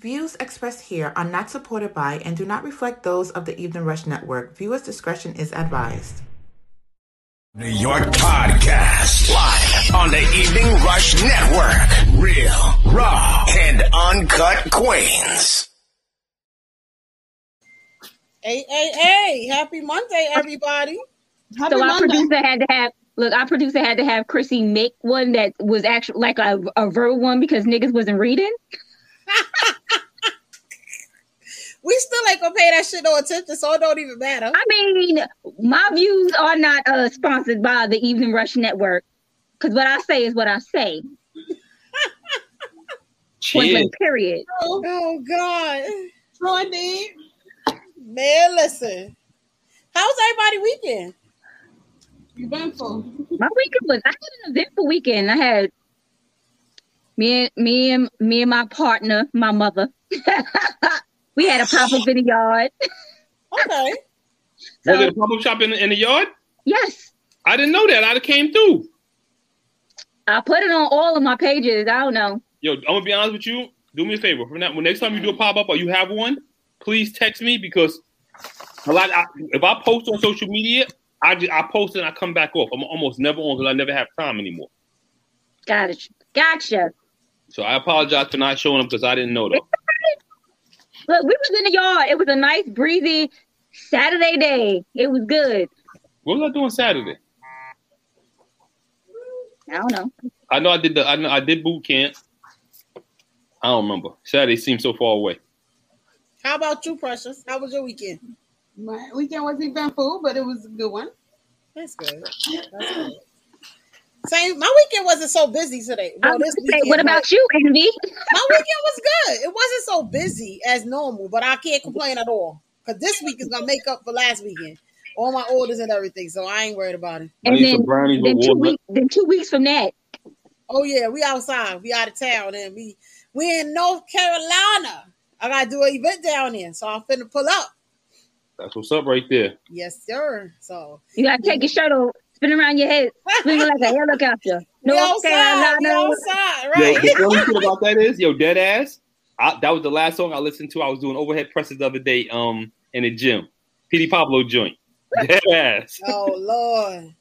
Views expressed here are not supported by and do not reflect those of the Evening Rush Network. Viewers' discretion is advised. New York podcast live on the Evening Rush Network. Real, raw, and uncut Queens. Hey, hey, hey! Happy Monday, everybody. Happy so our Monday. producer had to have look. Our producer had to have Chrissy make one that was actually like a, a verbal one because niggas wasn't reading. We still ain't gonna pay that shit no attention, so it don't even matter. I mean, my views are not uh, sponsored by the Evening Rush Network because what I say is what I say. Point period. Oh, oh God, Jordan. Man, listen. How's everybody weekend? Eventful. My weekend was I had an eventful weekend. I had me and me and me and my partner, my mother. we had a pop up in the yard. Okay. So, was it a pop up shop in, in the yard? Yes. I didn't know that. I came through. I put it on all of my pages. I don't know. Yo, I'm gonna be honest with you. Do me a favor. From now, when next time you do a pop up or you have one, please text me because a lot. I, if I post on social media, I just, I post and I come back off. I'm almost never on because I never have time anymore. Gotcha. Gotcha. So I apologize for not showing up because I didn't know though. Look, we was in the yard. It was a nice breezy Saturday day. It was good. What was I doing Saturday? I don't know. I know I did the I know I did boot camp. I don't remember. Saturday seems so far away. How about you, Precious? How was your weekend? My weekend wasn't eventful, but it was a good one. That's good. That's good. Same. My weekend wasn't so busy today. Well, this weekend, what about you, Envy? My weekend was good. It wasn't so busy as normal, but I can't complain at all because this week is gonna make up for last weekend. All my orders and everything, so I ain't worried about it. And then, then two weeks, then two weeks from that. Oh yeah, we outside. We out of town, and we we in North Carolina. I gotta do an event down there, so I'm finna pull up. That's what's up right there. Yes, sir. So you gotta take your shirt off, spin around your head, spin like a helicopter. No outside, outside, right? Yo, the only thing about that is, yo, dead ass. I, that was the last song I listened to. I was doing overhead presses the other day, um, in the gym. P.D. Pablo joint. Dead ass. Oh Lord.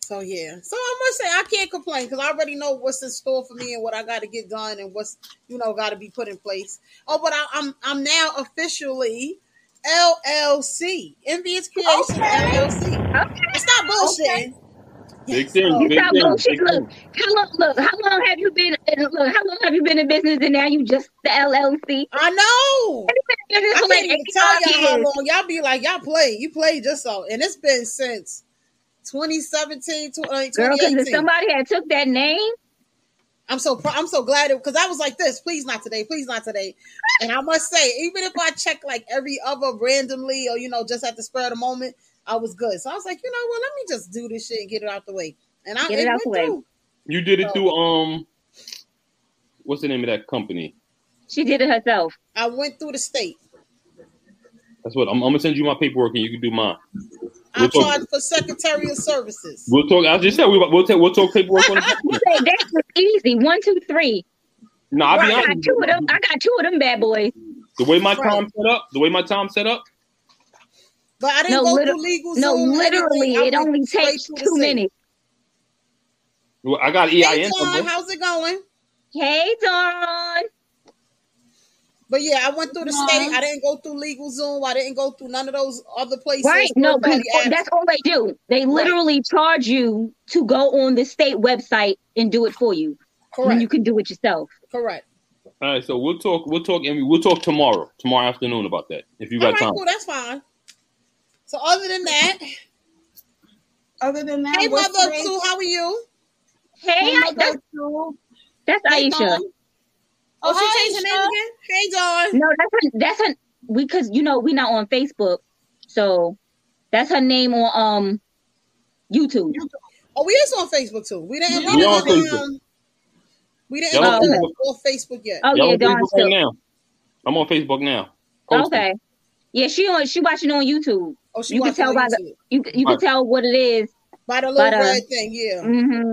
So yeah, so I must say I can't complain because I already know what's in store for me and what I got to get done and what's you know got to be put in place. Oh, but I, I'm, I'm now officially LLC, Envious Creation okay. LLC. Okay. It's not bullshit. Okay. Big thing. Big thing. Big look, how long? Look, how long have you been? Look, how long have you been in business, and now you just the LLC? I know. I can't even tell y'all how long. Y'all be like, y'all play. You play just so, and it's been since 2017, 2018. Girl, because somebody had took that name. I'm so I'm so glad because I was like this. Please not today. Please not today. And I must say, even if I check like every other randomly or you know just at the spur of the moment, I was good. So I was like, you know what? Let me just do this shit and get it out the way. And I get it, it out the way. Through. You did it so, through um, what's the name of that company? She did it herself. I went through the state. That's what I'm, I'm gonna send you my paperwork and you can do mine. I we'll charge for Secretary of Services. We'll talk. I just said we, will take. We'll talk paperwork on the. That's easy. One, two, three. No, I'll be I got two of them. I got two of them bad boys. The way my right. time set up. The way my time set up. But I didn't no, go liter- through legal. No, literally, it only takes two minutes. Well, I got EIN. Hey, Dawn, how's it going? Hey, Dawn. But yeah, I went through the state. I didn't go through LegalZoom. I didn't go through none of those other places. Right? No, because that's all they do. They literally right. charge you to go on the state website and do it for you. Correct. When you can do it yourself. Correct. All right, so we'll talk. We'll talk, and we'll talk tomorrow, tomorrow afternoon about that. If you got right, time. Cool, that's fine. So other than that, other than that, hey mother two, how are you? Hey, hey mother two. That's Aisha. Dawn. Oh, she changed her name again? Hey, Dawn. No, that's her, that's her We, because you know we not on Facebook, so that's her name on um YouTube. Oh, we is on Facebook too. We didn't. We We didn't. Facebook. Um, we didn't on Facebook? on Facebook yet. Oh Y'all yeah, on Dawn Facebook right still. now. I'm on Facebook now. Posting. Okay. Yeah, she on she watching on YouTube. Oh, she You can tell on by the you you can Right. tell what it is. by the little but, uh, red thing. Yeah. hmm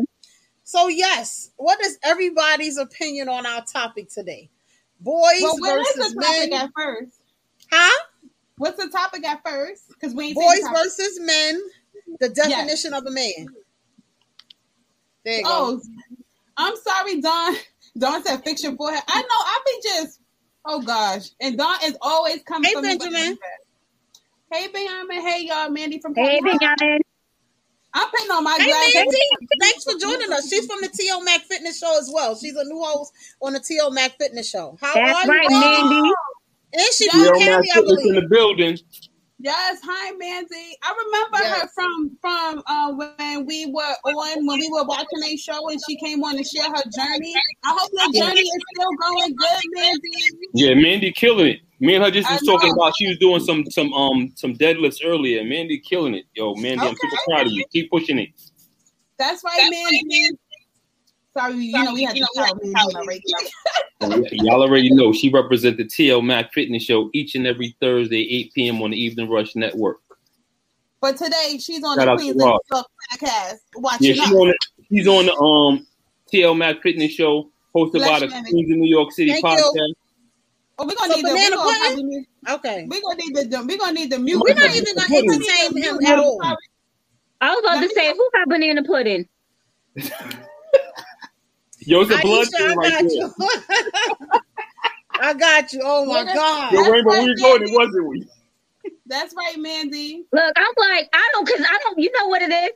So yes, what is everybody's opinion on our topic today? Boys Well, what is versus the topic men. at first? Huh? What's the topic at first? Because we ain't Boys saying the topic. versus men. The definition of a man. There you go. Oh, I'm sorry, Don. Don said fix your forehead. I know. I be just. Oh gosh, and Don is always coming. Hey, for me with Benjamin. that. Hey Benjamin. Hey y'all, Mandy from. Hey, California. Benjamin. I'm putting on my Hey glasses. Mandy, thanks for joining us. She's from the T.O. Mac Fitness Show as well. She's a new host on the T.O. Mac Fitness Show. How That's are right, you? Mandy. And she Yeah, from Yo, man, Cali, I fitness in the building. Yes, hi Mandy. I remember her from from uh, when we were on when we were watching a show and she came on to share her journey. I hope your journey is still going good, Mandy. Yeah, Mandy killing it. Me and her just was talking about she was doing some some um some deadlifts earlier. Mandy killing it. Yo, Mandy, I'm super proud of you. Keep pushing it. That's right, Mandy. Sorry, you know we had to tell Mandy already. Y- Y'all already know she represents the TL Mac Fitness Show each and every Thursday, 8 p.m. on the Evening Rush Network. But today she's on Shout the Queens Rob. and Stuff podcast. Yeah, Watching she's on the, she's on the um TL Mac Fitness Show hosted Bless by the Mandy. Queens of New York City Thank you. podcast. Oh, we're gonna So need the we banana gonna pudding? need Okay. We're gonna need the we're gonna need the mute. We're not even gonna entertain him at all. I was about to say, who got banana pudding? Yo, it's a blood Aisha, thing I right got there. you. I got you. Oh my Yeah, God. Yo, Rainbow, right, where you going? It wasn't we. That's right, Mandy. Look, I'm like, I don't, cause I don't, you know what it is.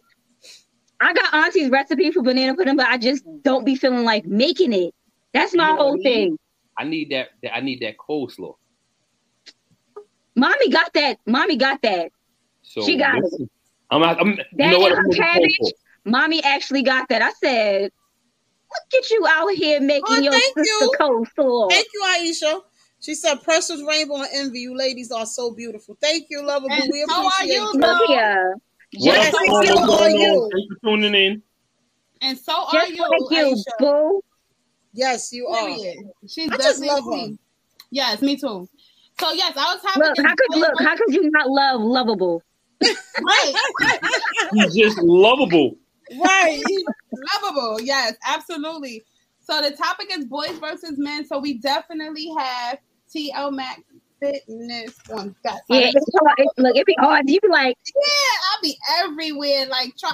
I got Auntie's recipe for banana pudding, but I just don't be feeling like making it. That's my You know what I whole thing. I need that. that- I need that coleslaw. Mommy got that. Mommy got that. So She got it. I'm. not- I'm. You That know what? I'm cabbage. Mommy actually got that. I said, look at you out here making Oh, your thank sister you. coleslaw. Thank you, Aisha. She said, Precious Rainbow and Envy, you ladies are so beautiful. Thank you, lovable. And We so are appreciate you, you. Look here. Just Yes, up, like we Paul? still What's are going you. Thanks for tuning in. And so are you, like you, Aisha. boo. Yes, you are. Period. She's I just definitely love her. Yes, me too. So yes, I was having Look, how could look? How could you not love lovable? right, He's just lovable. Right. lovable. Yes, absolutely. So the topic is boys versus men. So we definitely have TL Mac Fitness on that. Yeah, it's hard. It, look, it be hard. You be like, Yeah, I'll be everywhere. Like, try.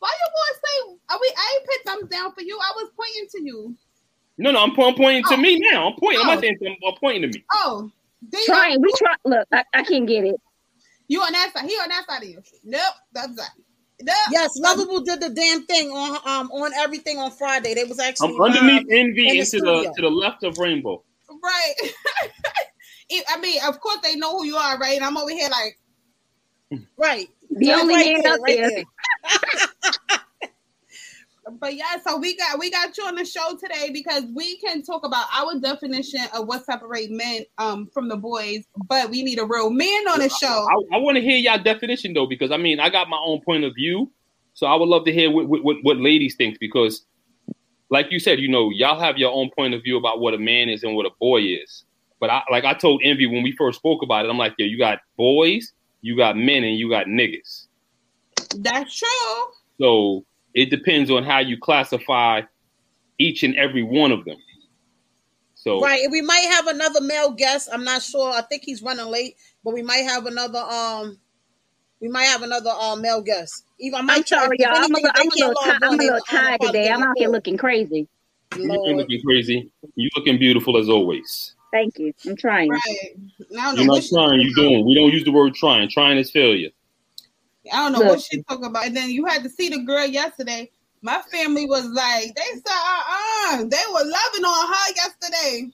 Why you boys say? Are we? I ain't put thumbs down for you. I was pointing to you. No, no, I'm, I'm pointing to Oh. me now. I'm pointing. I'm Oh. not saying something. I'm pointing to me. Oh, trying. go. We try. Look, I, I can't get it. You on that side? He on that side of you? Nope, that's that. Nope. Yes, Lovable did the damn thing on um on everything on Friday. They was actually I'm underneath live. envy in the and to the studio. to the left of Rainbow. Right. It- I mean, of course they know who you are, right? And I'm over here like, Right. The So only right man there, up right there. but yeah. So we got we got you on the show today because we can talk about our definition of what separate men um from the boys, but we need a real man on the show. I, I want to hear y'all definition though, because I mean, I got my own point of view, so I would love to hear what what, what, what ladies think because, like you said, you know, y'all have your own point of view about what a man is and what a boy is. But I like I told Envy when we first spoke about it, I'm like, yo, you got boys, you got men, and you got niggas. That's true. So it depends on how you classify each and every one of them. So Right. We might have another male guest. I'm not sure. I think he's running late, but we might have another um we might have another uh, male guest. Even I might I'm sorry, try- if y'all. I'm a, anything, little- if they I'm a little, can't ti- log I'm on, a little I'll tired probably today. give I'm them out here looking crazy. you looking Lord. looking crazy. You're looking beautiful as always. Thank you. I'm trying. Right. I You're not trying. You're doing. We don't use the word trying. Trying is failure. I don't know Look. what she talking about. And then you had to see the girl yesterday. My family was like, they said, uh uh They were loving on her yesterday.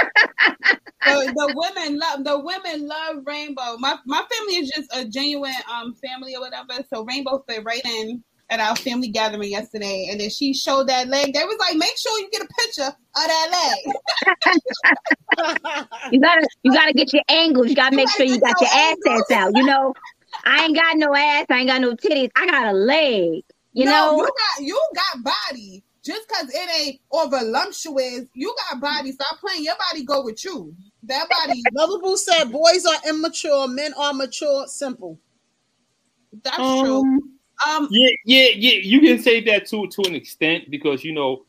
the, the women love the women love Rainbow. My my family is just a genuine um family or whatever. So Rainbow fit right in. at our family gathering yesterday, and then she showed that leg. They was like, make sure you get a picture of that leg. You gotta you gotta get your angles. You gotta You make gotta sure you got your your assets angles. out. You know, I ain't got no ass. I ain't got no titties. I got a leg. You no, know, you got you got body. Just cause it ain't or voluptuous, you got body. Stop playing. Your body go with you. That body. Lovable said boys are immature, men are mature. Simple. That's true. Um, Um, yeah, yeah, yeah. You can say that to to an extent because you know,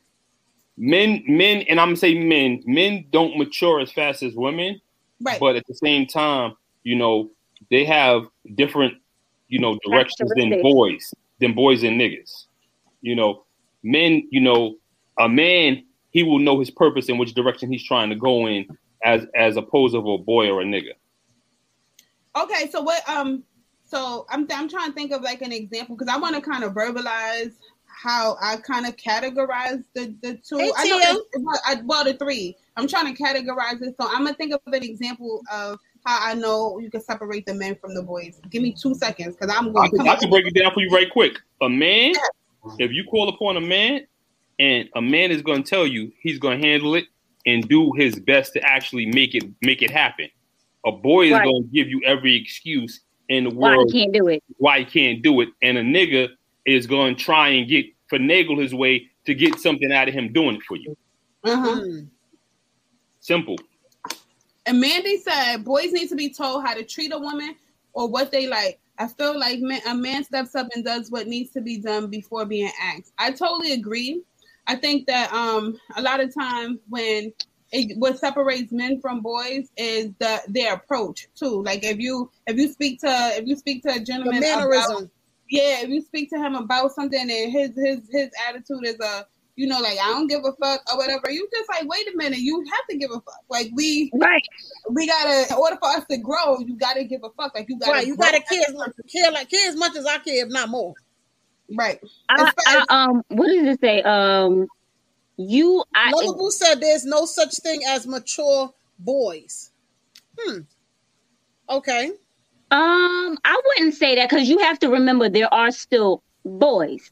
men, men, and I'm gonna say men, men don't mature as fast as women, right. but at the same time, you know, they have different, you know, directions than boys, than boys and niggas. You know, men, you know, a man he will know his purpose and which direction he's trying to go in, as as opposed of a boy or a nigga. Okay, so what? Um, so I'm I'm trying to think of like an example because I want to kind of verbalize how I kind of categorize the the two. Hey, I know Tia. that- well, I, well the three. I'm trying to categorize it. So I'm gonna think of an example of how I know you can separate the men from the boys. Give me two seconds because I'm going to come I can break it down for you right quick. A man, if you call upon a man, and a man is going to tell you he's going to handle it and do his best to actually make it make it happen. A boy is going to give you every excuse in the world why you world can't do it? why he can't do it, and a nigga is going to try and get finagle his way to get something out of him doing it for you. Uh-huh. Mm. Simple. And Mandy said boys need to be told how to treat a woman or what they like. I feel like man, a man steps up and does what needs to be done before being asked. I totally agree. I think that um a lot of times when it, what separates men from boys is the their approach too. Like if you if you speak to if you speak to a The gentleman about mannerism. yeah, if you speak to him about something and his his his attitude is a you know like I don't give a fuck or whatever, you just like wait a minute, you have to give a fuck. Like we Right. we gotta in order for us to grow, you gotta give a fuck. Like you gotta Right, you gotta as a care, care like care as much as I care, if not more. Right. I, It's I, um, what does it say? Um, you, I, Lovable said there's no such thing as mature boys. Hmm. Okay. um, I wouldn't say that because you have to remember there are still boys.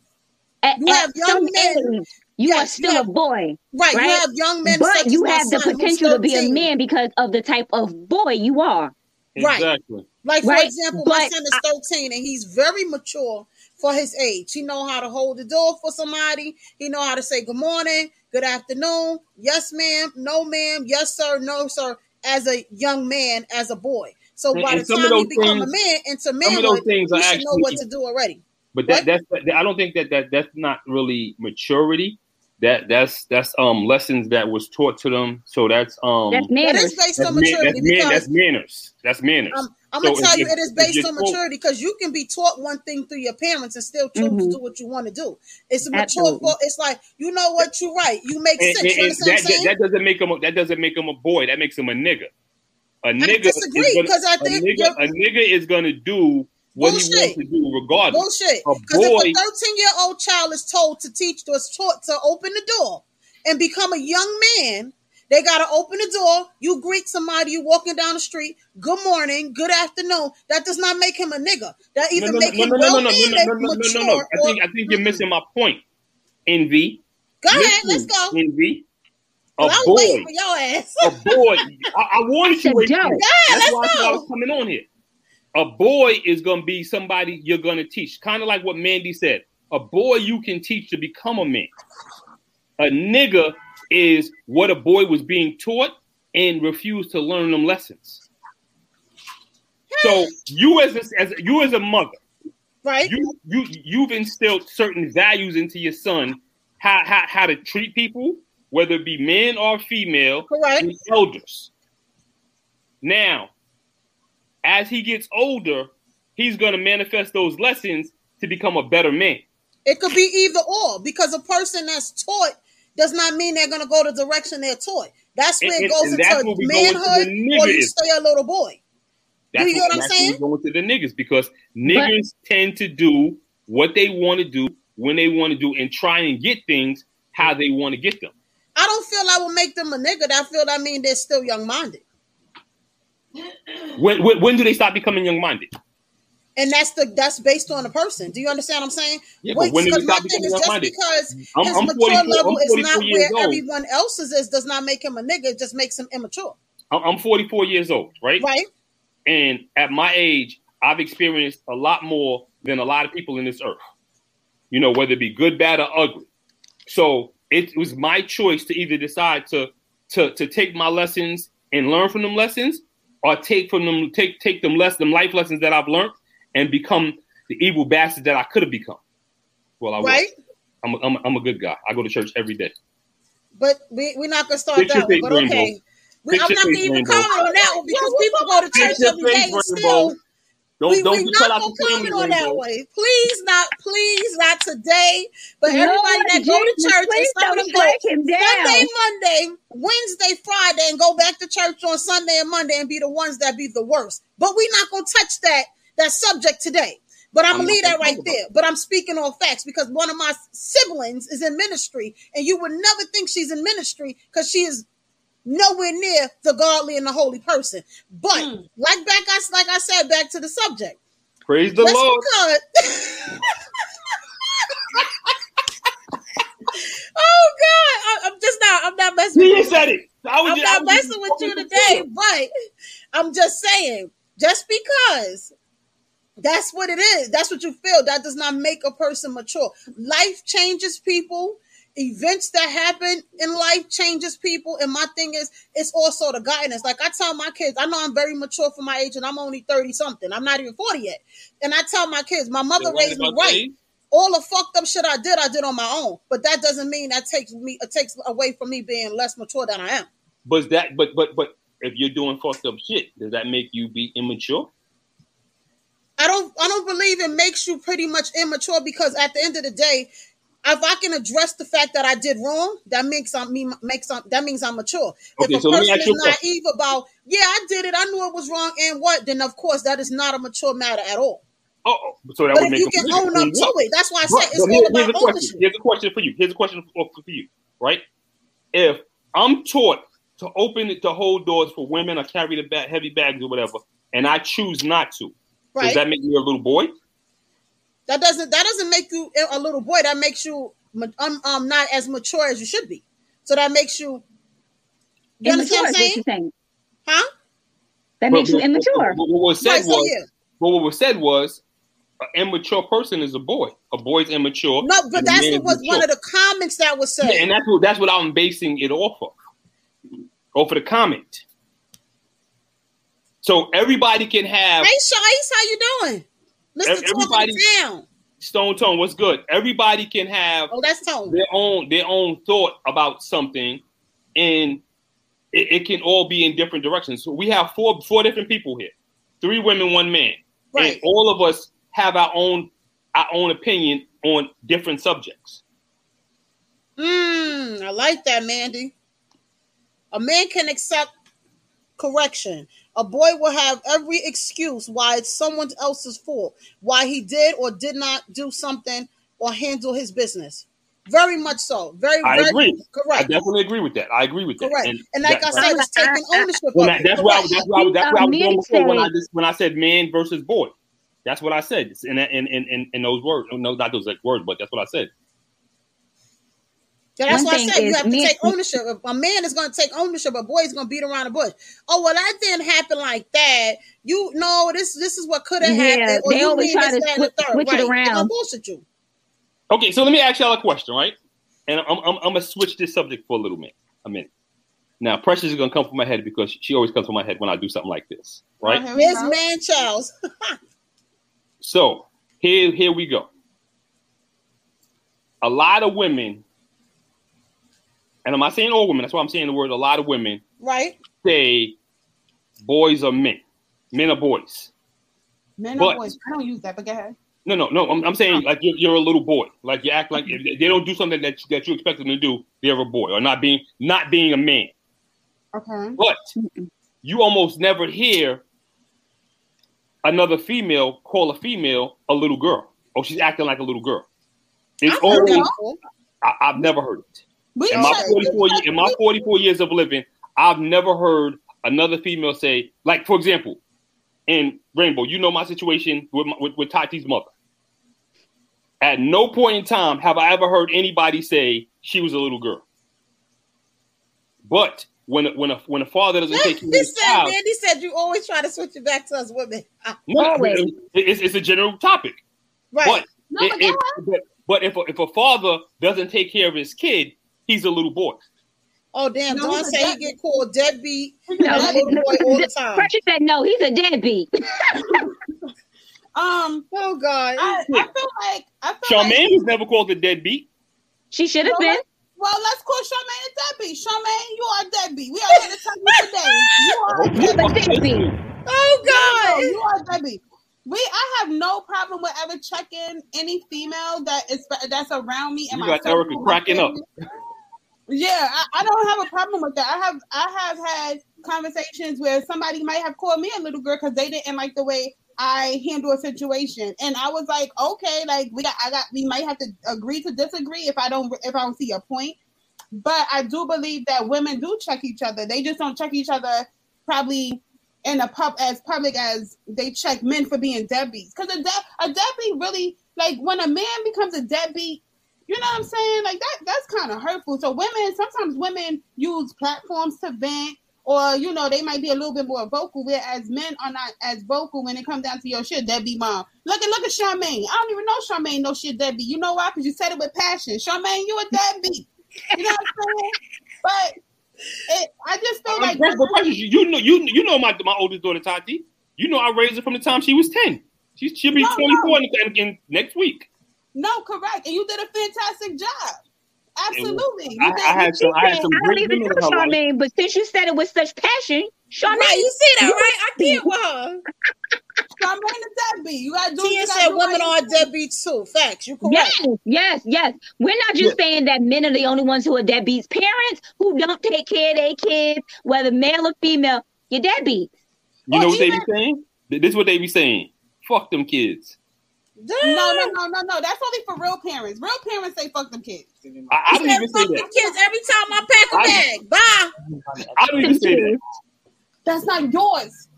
At, You have young some men. age, you Yes, are you still have- a boy, Right. You have young men, but you have the potential to be a man because of the type of boy you are. Right. Exactly. Like for Right, example, my son is 13 and he's very mature for his age. He know how to hold the door for somebody. He know how to say good morning, good afternoon, yes ma'am, no ma'am, yes sir, no sir, as a young man, as a boy. So And- by and the some time you those become a man into some of those manhood, things are he should know what to do already. But that, that's that, I don't think that, that that's not really maturity. That that's that's um lessons that was taught to them. So that's um That's That manners. is based that's, on man, maturity that's, man, that's manners. That's manners. I'm, I'm So gonna tell if- you if- it is based on maturity because you can be taught one thing through your parents and still choose to Mhm. do what you want to do. It's a mature. Absolutely. For, it's like you know what you right. You make And- sense. and- and understand that, that, that doesn't make him a, that doesn't make him a boy. That makes him a nigga. A nigga disagree, is gonna, 'cause I a think nigga, a nigga is gonna do what he Bullshit. wants to do regardless. Bullshit. A Because if a 13 year old child is told to teach, was taught to open the door and become a young man, they got to open the door. You greet somebody, you walking down the street. Good morning, good afternoon. That does not make him a nigga. That either no, no, make no, him no, no, no, no, no, no, no, no, no, no. I think I think you're missing my point. Envy. Go ahead, let's go. Envy. A Well, I was boy. waiting for your ass. a boy. I, I wanted That's a you wait. joke. Yeah, That's let's why I I was coming on here. A boy is gonna be somebody you're gonna teach, kind of like what Mandy said. A boy you can teach to become a man. A nigga is what a boy was being taught and refused to learn them lessons. So you as a, as you as a mother, Right? you you you've instilled certain values into your son how how, how to treat people, whether it be men or female, Correct. and elders. Now, as he gets older, he's going to manifest those lessons to become a better man. It could be either or because a person that's taught does not mean they're going to go the direction they're taught. That's where And- it goes and that's into what we go into manhood or you stay a little boy. That's you get what I'm that's saying? we go into the niggas because niggers tend to do what they want to do when they want to do and try and get things how they want to get them. I don't feel I will make them a nigga. I feel I mean they're still young minded. When, when, when do they stop becoming young minded? and that's the that's based on the person. Do you understand what I'm saying? Yeah, but when Because my stop thing becoming is just young-minded? because I'm- his I'm mature level is not where old. everyone else's is, does not make him a nigga. It just makes him immature, I'm, I'm 44 years old, right? right? And at my age, I've experienced a lot more than a lot of people in this earth. You know, whether it be good, bad, or ugly. So it was my choice to either decide to to to take my lessons and learn from them lessons, or take from them take take them less them life lessons that I've learned and become the evil bastard that I could have become. Well, I was. Right? I'm a, I'm, a, I'm a good guy. I go to church every day. But we we're not gonna start Fix your that one. But Rainbow. okay, we, Fix I'm not gonna even Rainbow. comment on that one because people go to church Fix your every day face, and still. Don't we, don't we you not gonna the comment on that Rainbow. way. Please not, please not today. But No, everybody that go to church, and please some of them go break him down. Sunday, Monday, Wednesday, Friday, and go back to church on Sunday and Monday and be the ones that be the worst. But we're not gonna touch that that subject today. But I'm I'm gonna leave that right there. But I'm speaking on facts because one of my siblings is in ministry, and you would never think she's in ministry because she is nowhere near the godly and the holy person. But Hmm. like back, I like I said, back to the subject. Praise the Just Lord. oh God, I, I'm just not. I'm not messing. You with said it. I was I'm just, I not was messing just with you today, but I'm just saying, just because that's what it is, that's what you feel. That does not make a person mature. Life changes people. Events that happen in life changes people. And my thing is, it's also the guidance. Like I tell my kids, I know I'm very mature for my age, and I'm only 30 something. I'm not even 40 yet. And I tell my kids, my mother raised me right age. all the fucked up shit I did, I did on my own. But that doesn't mean that takes me it takes away from me being less mature than I am. But that, but but but if you're doing fucked up shit, does that make you be immature? I don't I don't believe it makes you pretty much immature because at the end of the day, if I can address the fact that I did wrong, that makes I'm me makes I'm, that means I'm mature. Okay, if a so person is question. naive about, yeah, I did it, I knew it was wrong, and what, then of course that is not a mature matter at all. Oh, oh, so that But would if make you can own up to what? it, that's why I Right, it's but all about here's a question. ownership. Here's a question for you. Here's a question for, for you, right? If I'm taught to open it to hold doors for women or carry the bag, heavy bags or whatever, and I choose not to, Right. does that make me a little boy? That doesn't that doesn't make you a little boy. That makes you um, um not as mature as you should be. So that makes you. You understand what I'm Immature saying? saying. Huh? That But- makes you but- immature. but what was said Right. So was, yeah. what was said was, an immature person is a boy. A boy's immature. No, but a that's man what is was mature. one of the comments that was said. Yeah, and that's what that's what I'm basing it off of. Off of the comment. So everybody can have hey, Sharice, how you doing? Ev- everybody- Town. Stone Tone. What's good? Everybody can have Oh, that's Tone. their own their own thought about something, and it, it can all be in different directions. So we have four four different people here, three women, one man, Right. and all of us have our own our own opinion on different subjects. Mm, I like that, Mandy. A man can accept correction. A boy will have every excuse why it's someone else's fault, why he did or did not do something or handle his business. Very much so. Very, I very agree. I definitely agree with that. I agree with that. Correct. And, like that- I said, it's taking I- I- ownership Well, of that, that's why I, that's why that's why I was going before when I just when I said man versus boy. That's what I said in in in, in, in those words. No, not those like words, but that's what I said. Yeah, that's One why I said you have to men- take ownership. If a man is going to take ownership, a boy is going to beat around the bush. Oh well, that didn't happen like that. You know this. This is what could have Yeah, happened. Or they you always try to that, and the switch- third. switch it right. They're around. gonna bullshit you. Okay, so let me ask y'all a question, right? And I'm I'm, I'm gonna switch this subject for a little minute. A minute. Now, pressure is gonna come from my head because she always comes from my head when I do something like this, right? Uh-huh. Here we man Charles. So here here we go. A lot of women, and I'm not saying all women. That's why I'm saying the word. A lot of women right? say boys are men, men are boys. Men But- or boys. I don't use that, but go ahead. No, no, no. I'm, I'm saying oh. like you're, you're a little boy. Like you act like if they don't do something that that you expect them to do, they're a boy or not being not being a man. Okay. But you almost never hear another female call a female a little girl. Oh, she's acting like a little girl. It's I've heard always that. I, I've never heard it. We In my 44 ye- in my 44 years of living, I've never heard another female say like, for example, in Rainbow, you know my situation with my, with, with Tati's mother. At no point in time have I ever heard anybody say she was a little girl. But when a, when a when a father doesn't take care of he his said, child, man, he said you always try to switch it back to us women. no, it- it's, it's a general topic. right. But No, if, but if- but, but if a, if a father doesn't take care of his kid, he's a little boy. oh damn, No, Don he's say he get called deadbeat No, and little boy all the time. Pressure said no. He's a deadbeat. Um, Oh God. I, I feel like I feel like Charmaine was never called a deadbeat. She should have Well, been. let's- Well, let's call Charmaine a deadbeat. Charmaine, you are a deadbeat. We are here to tell you today. You are a He's deadbeat. deadbeat. oh No, God. you are a deadbeat. We, I have no problem with ever checking any female that is that's around me. in You my got Erica cracking up. Yeah, I, I don't have a problem with that. I have I have had conversations where somebody might have called me a little girl because they didn't like the way I handle a situation, and I was like, okay, like we got, I got, we might have to agree to disagree if I don't if I don't see a point. But I do believe that women do check each other. They just don't check each other probably in a pub as public as they check men for being deadbeats. Because a, de- a deadbeat really like when a man becomes a deadbeat, you know what I'm saying? Like that that's kind of hurtful. So women sometimes women use platforms to vent or you know they might be a little bit more vocal whereas men are not as vocal when it comes down to your shit deadbeat mom. Look at look at Charmaine. I don't even know Charmaine no shit deadbeat. You know why? Because you said it with passion. Charmaine, you a deadbeat. You know what I'm saying? But it, I just feel like But- but Precious, you know, you you know my my oldest daughter Tati. You know I raised her from the time she was ten. She, she'll be No, twenty four no. in, in, in next week. No correct, and you did a fantastic job. Absolutely, I, you did. I had some I had some I don't even know in her life. Charmaine, but since you said it with such passion, Charmaine, Right, you see that, right? I can't with her. Charmaine the deadbeat. You gotta do. Tia you gotta said do women right. are deadbeats too. Facts. You correct. Yes, yes, yes. We're not just saying that men are the only ones who are deadbeats. Parents who don't take care of their kids, whether male or female, you're deadbeats. You Or know what they be saying? This is what they be saying. Fuck them kids. No, no, no, no, no. That's only for real parents. Real parents say fuck them kids. I, I don't said even say fuck that. them kids every time I pack a I- bag. Bye. I don't even say that. That's not yours.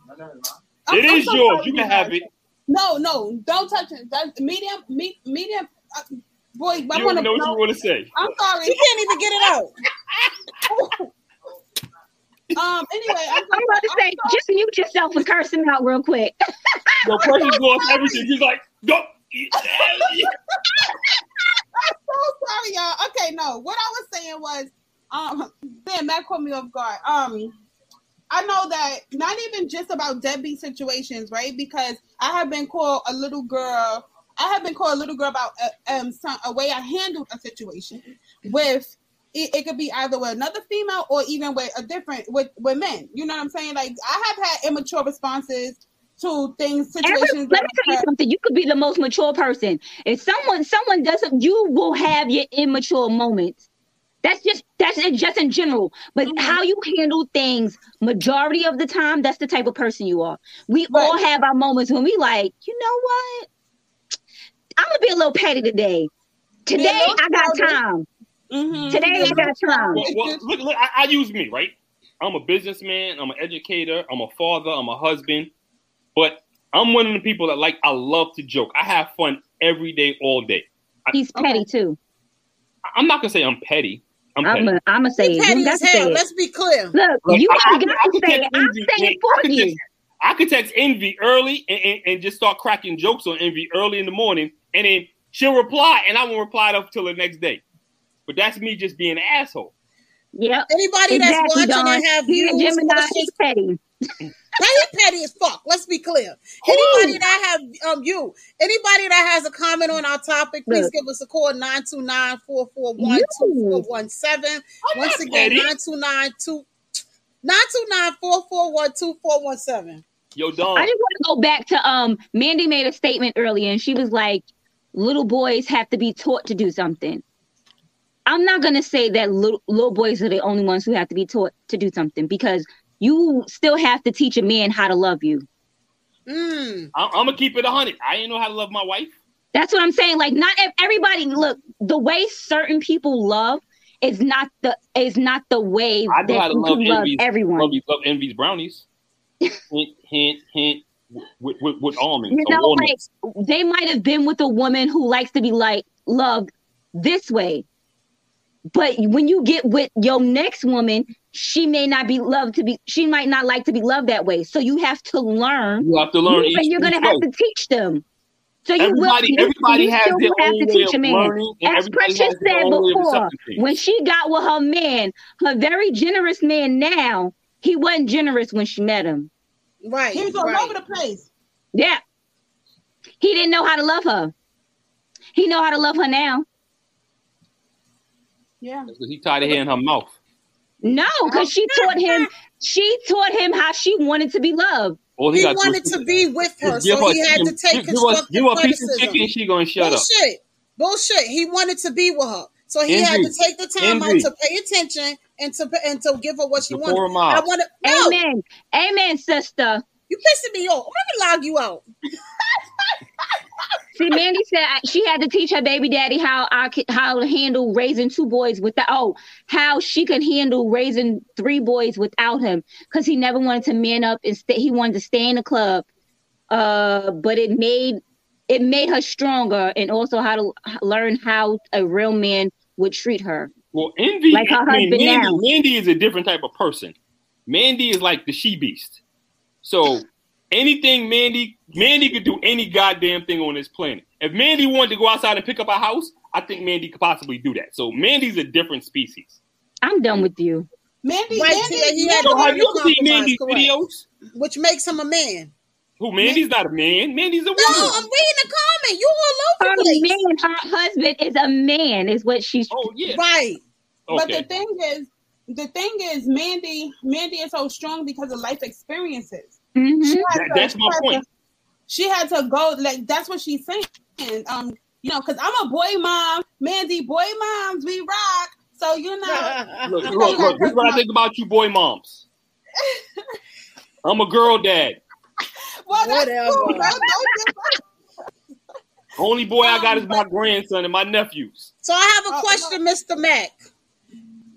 I'm- It I'm is so yours. You can have it. No, no, don't touch it. That's medium, me, medium. Uh, boy, I You want don't to. know what you want to say. I'm sorry. You can't even get it out. Um. Anyway, I'm, I'm about to say, just mute yourself and curse him out real quick. Your Precious lost everything. He's like, go. so sorry, y'all. Okay, no. What I was saying was, um, damn, that caught me off guard. Um, I know that not even just about deadbeat situations, right? Because I have been called a little girl. I have been called a little girl about uh, um some, a way I handled a situation with. It, it could be either with another female or even with a different with with men. You know what I'm saying? Like I have had immature responses to things, Every, let me tell you something. You could be the most mature person. If someone someone doesn't, you will have your immature moments. That's just that's it just in general. But Mhm. how you handle things majority of the time, that's the type of person you are. We Right. all have our moments when we like, you know what? I'm gonna be a little petty today. Today little I got time. Mhm. Today I got time. Well, well, look, look, I, I use me, right? I'm a businessman. I'm an educator. I'm a father. I'm a husband. But I'm one of the people that like, I love to joke. I have fun every day, all day. He's petty too. I- I'm not going to say I'm petty. I'm petty. I'm gonna I'm say You. You petty as to say hell. Let's be clear. Look, Like, you I- I got I to could say text it. I'm Envy- saying it for could you. text- I could text Envy early and, and, and just start cracking jokes on Envy early in the morning, and then she'll reply, and I won't reply up till the next day. But that's me just being an asshole. Yeah. Anybody that's watching Dawn. and have He a views, Gemini, questions, petty. Now he petty as fuck. Let's be clear. Anybody that have um you, anybody that has a comment on our topic, please give us a call 929-441-2417. Once again, petty. 929 929-441-2417. Yo, Don. I just want to go back to um Mandy made a statement earlier and she was like, little boys have to be taught to do something. I'm not gonna say that little little boys are the only ones who have to be taught to do something because you still have to teach a man how to love you. Mm. I'm, I'm gonna keep it a hundred. I ain't know how to love my wife. That's what I'm saying. Like not everybody look the way certain people love is not the is not the way I know how to you love love Envy's, everyone. love, love Envy's brownies. hint, hint, hint. with, with, with almonds. You know, walnuts. like they might have been with a woman who likes to be like loved this way. But when you get with your next woman, she may not be loved to be, she might not like to be loved that way. So you have to learn. You have to learn, and you're gonna have to teach them. So you will Everybody, you- everybody you has still their have to teach of a man. As everybody Precious said own way of before, when she got with her man, her very generous man now, he wasn't generous when she met him. Right. He was all right. over the place. Yeah. He didn't know how to love her. He know how to love her now. Yeah. That's 'cause he tied her hair in her mouth. No, because she taught him, she taught him how she wanted to be loved. All He got wanted to be with her, so her he had chicken- to take give, give her, constructive give her a piece of criticism. chicken, she gonna shut up. Bullshit. Bullshit. He wanted to be with her. So he had to take the time Envy. out to pay attention and to and to give her what she Zipporah wanted. Miles. I want to no, Amen. Amen, sister. you pissing me off. Let me log you out. See, Mandy said she had to teach her baby daddy how I could, how to handle raising two boys without oh how she could handle raising three boys without him because he never wanted to man up and stay. He wanted to stay in the club, uh, but it made it made her stronger and also how to learn how a real man would treat her. Well, envy. Like her husband Mandy, now. Mandy is a different type of person. Mandy is like the she beast. So anything Mandy, Mandy could do any goddamn thing on this planet. If Mandy wanted to go outside and pick up a house, I think Mandy could possibly do that. So Mandy's a different species. I'm done with you. Mandy, Right, Mandy, Tia, he had So have learn you ever seen Mandy's correct. videos? Which makes him a man. Who Mandy's not a man. Mandy's a woman. No. I'm reading the comment. You all over the place. man, her husband is a man, is what she's. Oh yeah. Right. But the thing is, the thing is, Mandy, Mandy is so strong because of life experiences. Mhm. That- to- that's my she had point. To- she had to go like that's what she's saying. Um, you know, because I'm a boy mom, Mandy, boy moms, we rock. So you know, Look, look, look. This is what I think about you, boy moms. I'm a girl dad. well, that's Whatever. cool. Don't, don't give Only boy I got Um, is my grandson and my nephews. So I have a Oh, question, Mr. Mack.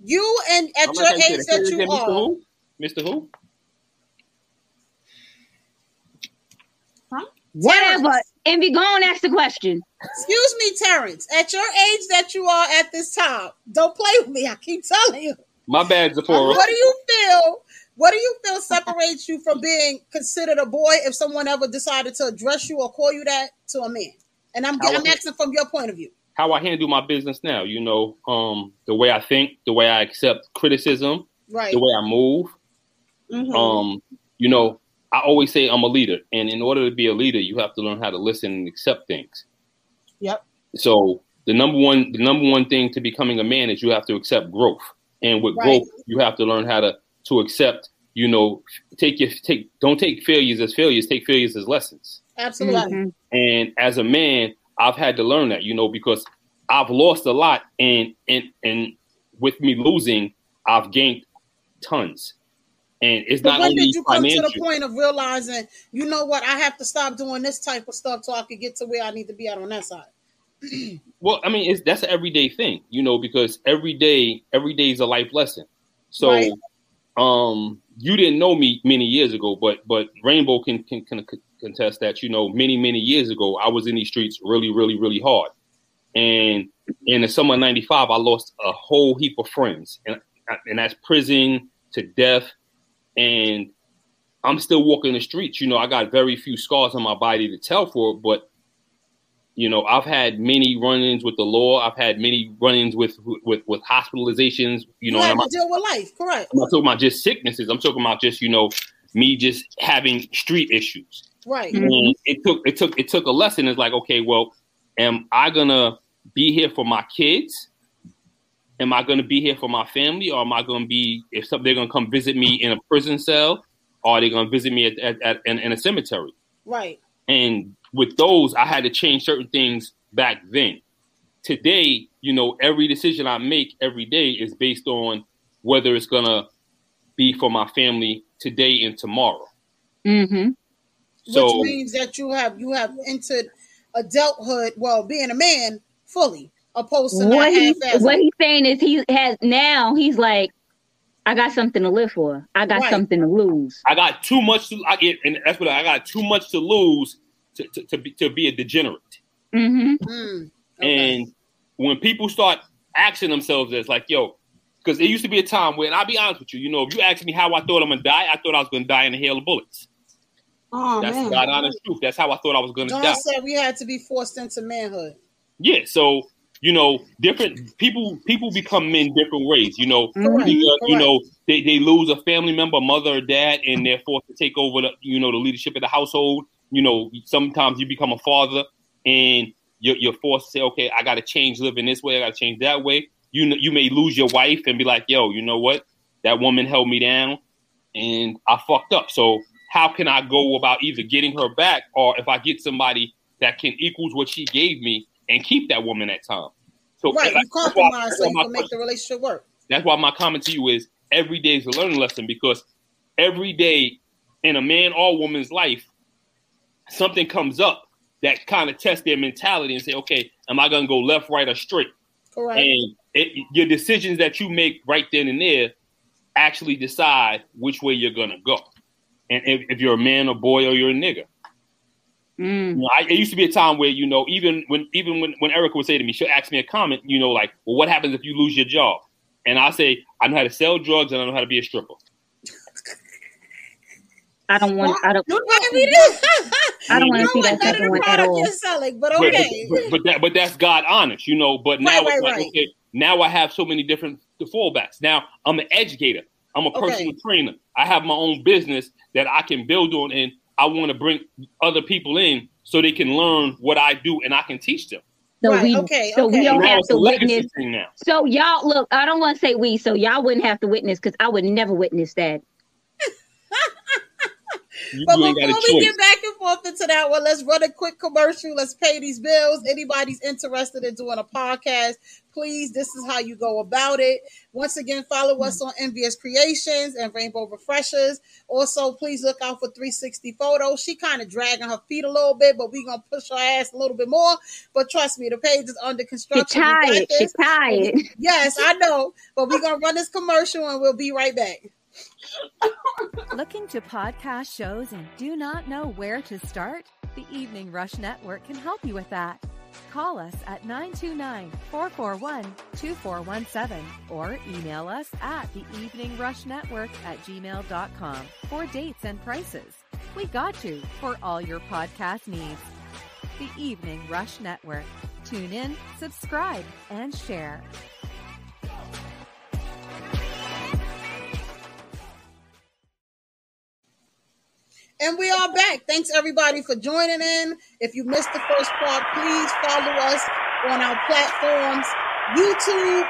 You and at I'm your not gonna say age that. that you it Mr. are, Who? Mr. Who? Whatever. Terrence. Envy, go on, ask the question. excuse me, Terrence, at your age that you are at this time, don't play with me. I keep telling you. My bad, Zipporah. What do you feel? What do you feel separates you from being considered a boy if someone ever decided to address you or call you that to a man? And I'm, How- I'm asking from your point of view. How I handle my business now, you know, um, the way I think, the way I accept criticism, Right. the way I move. Mhm. Um, you know, I always say I'm a leader, and in order to be a leader, you have to learn how to listen and accept things. Yep. So the number one, the number one thing to becoming a man is you have to accept growth, and with Right. growth, you have to learn how to to accept. You know, take your take. Don't take failures as failures. Take failures as lessons. Absolutely. Mhm. And as a man, I've had to learn that, you know, because I've lost a lot, and and and with me losing, I've gained tons. And it's But not when only did you come to the point of realizing, you know what, I have to stop doing this type of stuff so I can get to where I need to be at on that side? Well, I mean, it's that's an everyday thing, you know, because every day, every day is a life lesson. So, Right. um, you didn't know me many years ago, but but Rainbow can, can can contest that. You know, many many years ago, I was in these streets really, really, really hard, and in the summer of '95, I lost a whole heap of friends, and and that's prison to death, and I'm still walking the streets. You know, I got very few scars on my body to tell for it, but you know, I've had many run-ins with the law. I've had many run-ins with with with hospitalizations. You know, you and have I'm to not, deal with life, correct? I'm not talking about just sicknesses. I'm talking about just you know me just having street issues. Right. Mhm. And it took it took it took a lesson. It's like, okay, well, am I gonna be here for my kids? Am I gonna be here for my family, or am I gonna be if some, they're gonna come visit me in a prison cell, or are they gonna visit me at, at, at in, in a cemetery? Right. And with those, I had to change certain things back then. Today, you know, every decision I make every day is based on whether it's gonna be for my family today and tomorrow. Mm-hmm. So Which means that you have you have entered adulthood, well, being a man fully, opposed to What not he what he's saying is he has now he's like I got something to live for. I got Right. something to lose. I got too much to I get, and that's what I got too much to lose to to, to, be, to be a degenerate. hmm Mm, okay. And when people start asking themselves as like, yo, because there used to be a time when I'll be honest with you, you know, if you ask me how I thought I'm gonna die, I thought I was gonna die in a hail of bullets. Oh That's man. the God honest truth. That's how I thought I was gonna God die. said we had to be forced into manhood. Yeah, so you know, different people people become men different ways. You know, Correct. because, you know they, they lose a family member, mother or dad, and they're forced to take over the you know the leadership of the household. You know, sometimes you become a father, and you're, you're forced to say, okay, I got to change living this way, I got to change that way. You know, you may lose your wife and be like, yo, you know what? That woman held me down, and I fucked up. So how can I go about either getting her back, or if I get somebody that can equals what she gave me and keep that woman at time? So Right, you compromise so you can make the relationship work. that's why my comment to you is every day is a learning lesson because every day in a man or woman's life, something comes up that kind of tests their mentality and say, okay, am I going to go left, right, or straight? Correct. And it, your decisions that you make right then and there actually decide which way you're going to go. And if, if you're a man or boy or you're a nigga. Mm. You know, I, it used to be a time where you know, even when even when, when Erica would say to me, she'll ask me a comment, you know, like, "Well, what happens if you lose your job?" And I say, "I know how to sell drugs and I know how to be a stripper." I don't want. I don't. You I mean, it- I don't want to see that what? None of second one at all. you're selling, but But, okay. but, but that but that's God honest, you know. But now Right, it's right, like, right. okay, now I have so many different fallbacks. Now I'm an educator. I'm a Okay. personal trainer. I have my own business that I can build on, and I want to bring other people in so they can learn what I do, and I can teach them. So Right, we. okay, so we don't now have to witness. now. So y'all look. I don't want to say we. So y'all wouldn't have to witness because I would never witness that. You, But you before we choice. get back and forth into that one, let's run a quick commercial. Let's pay these bills. Anybody's interested in doing a podcast, please, this is how you go about it. Once again, follow us on Envious Creations and Rainbow Refreshers. Also, please look out for 360 photos. She kind of dragging her feet a little bit, but we're going to push her ass a little bit more. But trust me, the page is under construction. We tired. She this. tired. Yes, I know. But we're going to run this commercial and we'll be right back. Looking to podcast shows and do not know where to start? The Evening Rush Network can help you with that. Call us at 929 441 2417 or email us at the Evening Rush Network at gmail.com for dates and prices. We got you for all your podcast needs. The Evening Rush Network. Tune in, subscribe, and share. And we are back. Thanks everybody for joining in. If you missed the first part, please follow us on our platforms, YouTube,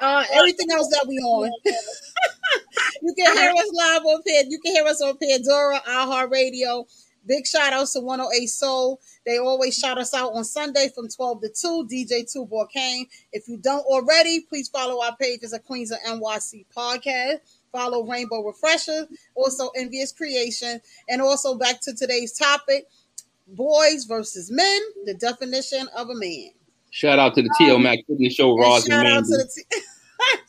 uh, everything else that we on. you can hear us live on Pan. You can hear us on Pandora, iHeartRadio. Big shout outs to 108 Soul. They always shout us out on Sunday from 12 to 2. DJ 2 Kane. If you don't already, please follow our pages at Queens of NYC Podcast. Follow Rainbow Refresher, also Envious Creation, and also back to today's topic: boys versus men. The definition of a man. Shout out to the TL Mac Fitness Show, And Roz and shout out Mandy. to the t-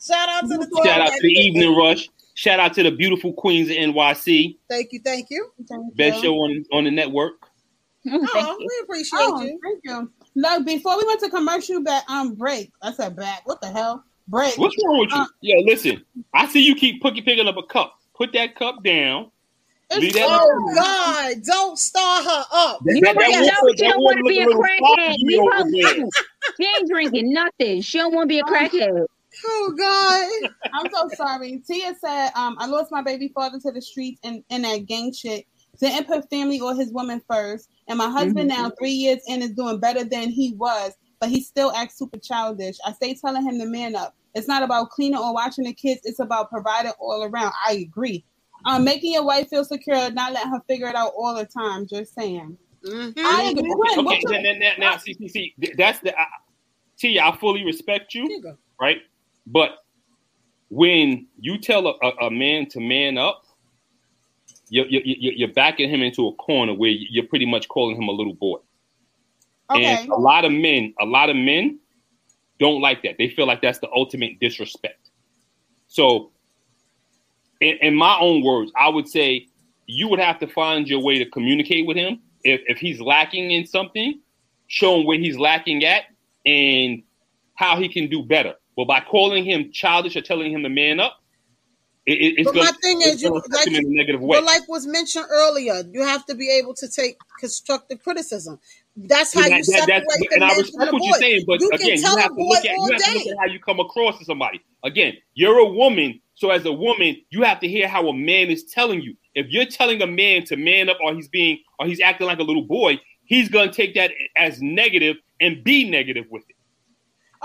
shout out to the Shout out to the. Evening Rush. Shout out to the beautiful Queens of NYC. Thank you, thank you. Best show on, on the network. Oh, we appreciate Oh, you. thank you. Look, before we went to commercial back um break, I said back. What the hell? Break. What's wrong with you? Uh, Yo, listen. I see you keep picking picking up a cup. Put that cup down. It's Leave that- Oh God! Don't star her up. That- You that- already that know water- she that don't want to be a crackhead. foggy We over won't there. know. She ain't drinking nothing. She don't want to be a crackhead. Oh God! I'm so sorry. Tia said, um, I lost my baby father to the streets and, and that gang shit. Didn't put family or his woman first. And my husband now, three years in, is doing better than he was, but he still acts super childish. I stay telling him to man up. It's not about cleaning or watching the kids, it's about providing all around. I agree. Um, making your wife feel secure, not letting her figure it out all the time. Just saying. Mhm. I agree. When, Okay, what's now, your- now, now, now, see, see, see, that's the. I, T, I fully respect you, you right? But when you tell a, a, a man to man up, you're, you're, you're you're backing him into a corner where you're pretty much calling him a little boy. okay. And a lot of men, a lot of men don't like that. They feel like that's the ultimate disrespect. So in, in my own words, I would say you would have to find your way to communicate with him. If if he's lacking in something, show him where he's lacking at and how he can do better. But by calling him childish or telling him to man up, it, it, it's But going my thing is, you like, him in a negative way. but like was mentioned earlier, you have to be able to take constructive criticism. That's how That- you that- separate that's- the and I respect what you're saying, but you again, you tell have a to look at you have to look at how you come across to somebody. Again, you're a woman, so as a woman, you have to hear how a man is telling you. If you're telling a man to man up, or he's being, or he's acting like a little boy, he's gonna take that as negative and be negative with it.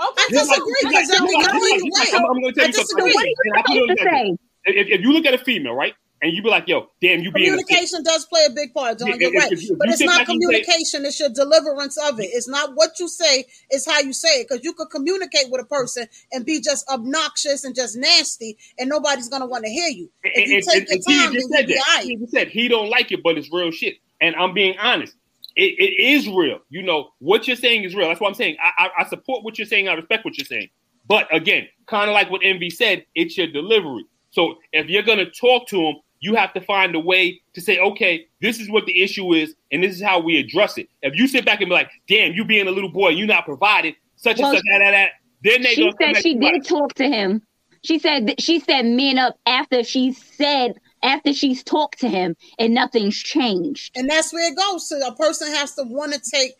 Okay. I disagree because like- that just would like- go just like- either just. I'm, I'm gonna tell I you something. disagree. Again, and I put it on that. If, if you look at a female, right, and you be like, "Yo, damn, you being a. Communication does play a big part, John. If- You're if- right. if you- if but it's not back and say- communication, it's your deliverance of it. It's not what you say, it's how you say it. Because you could communicate with a person and be just obnoxious and just nasty, and nobody's gonna want to hear you. If you And- take your time, just then said that. right. Just said he don't like it, but it's real shit. And I'm being honest. It, it is real. You know what you're saying is real. That's what I'm saying. I, I, I support what you're saying. I respect what you're saying. But again, kind of like what Envy said, it's your delivery. So if you're gonna talk to him, you have to find a way to say, okay, this is what the issue is, and this is how we address it. If you sit back and be like, damn, you being a little boy, you not provided, such Well, and such, that, that, that, then they she said she you like- did talk to him. She said that she said men up after she said after she's talked to him and nothing's changed. And that's where it goes. So a person has to want to take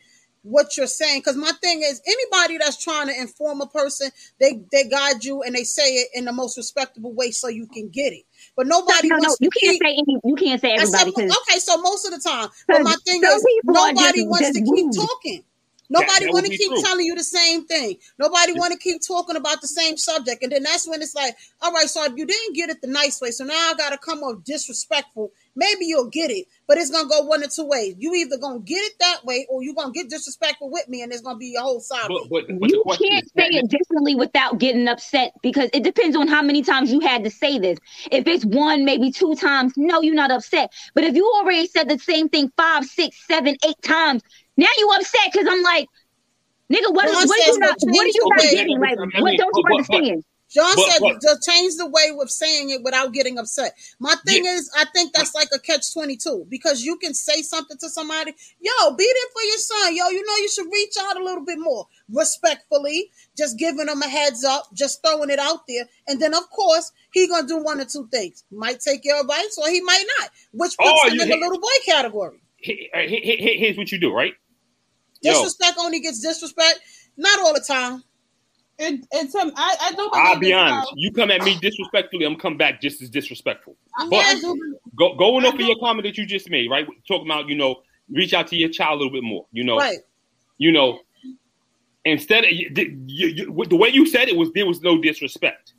what you're saying. Because my thing is, anybody that's trying to inform a person, they they guide you and they say it in the most respectable way so you can get it. But nobody no, no, wants you to can't keep. say any, you can't say I said, everybody. 'cause- okay, so most of the time. But my thing is, nobody just- wants just to keep rude. talking. Nobody want to keep true. telling you the same thing. Nobody want to keep talking about the same subject. And then that's when it's like, all right, so you didn't get it the nice way. So now I got to come off disrespectful. Maybe you'll get it, but it's going to go one or two ways. You either going to get it that way or you're going to get disrespectful with me and it's going to be a whole side. But, but, but you can't say it differently without getting upset because it depends on how many times you had to say this. If it's one, maybe two times, no, you're not upset. But if you already said the same thing five, six, seven, eight times, now you upset because I'm like, nigga, what, John what are you not, what are you not getting? Like, I what don't you but- but- but- understand? John But- said but- to change the way of saying it without getting upset. My thing is, I think that's like a catch 22 because you can say something to somebody, yo, be there for your son. Yo, you know, you should reach out a little bit more respectfully, just giving them a heads up, just throwing it out there. And then, of course, he going to do one or two things. Might take your advice or he might not, which puts Oh, him in the little boy category. Uh, he- here's what you do, right? Yo, Disrespect only gets disrespect. Not all the time. It, it's um, I, I do. I'll be honest. You come at me disrespectfully, I'm gonna come back just as disrespectful. I, But- I. Go, going off of your comment that you just made, right? Talking about, you know, reach out to your child a little bit more. You know, Right. you know, instead of you, you, you, the way you said it was there was no disrespect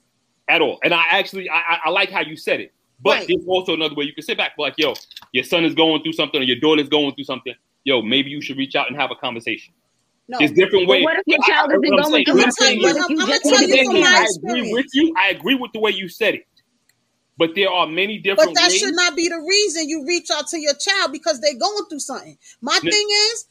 at all. And I actually I, I- I like how you said it. But Right. there's also another way you can sit back, like, yo, your son is going through something or your daughter's going through something. Yo, maybe you should reach out and have a conversation. No. There's different ways. what if your I- I- child isn't going saying. through I'm I'ma tell you- is- I'm- I'ma tell you that from he my I agree with you. I agree with the way you said it. But there are many different But that ways. should not be the reason you reach out to your child because they're going through something. My Yeah. thing is,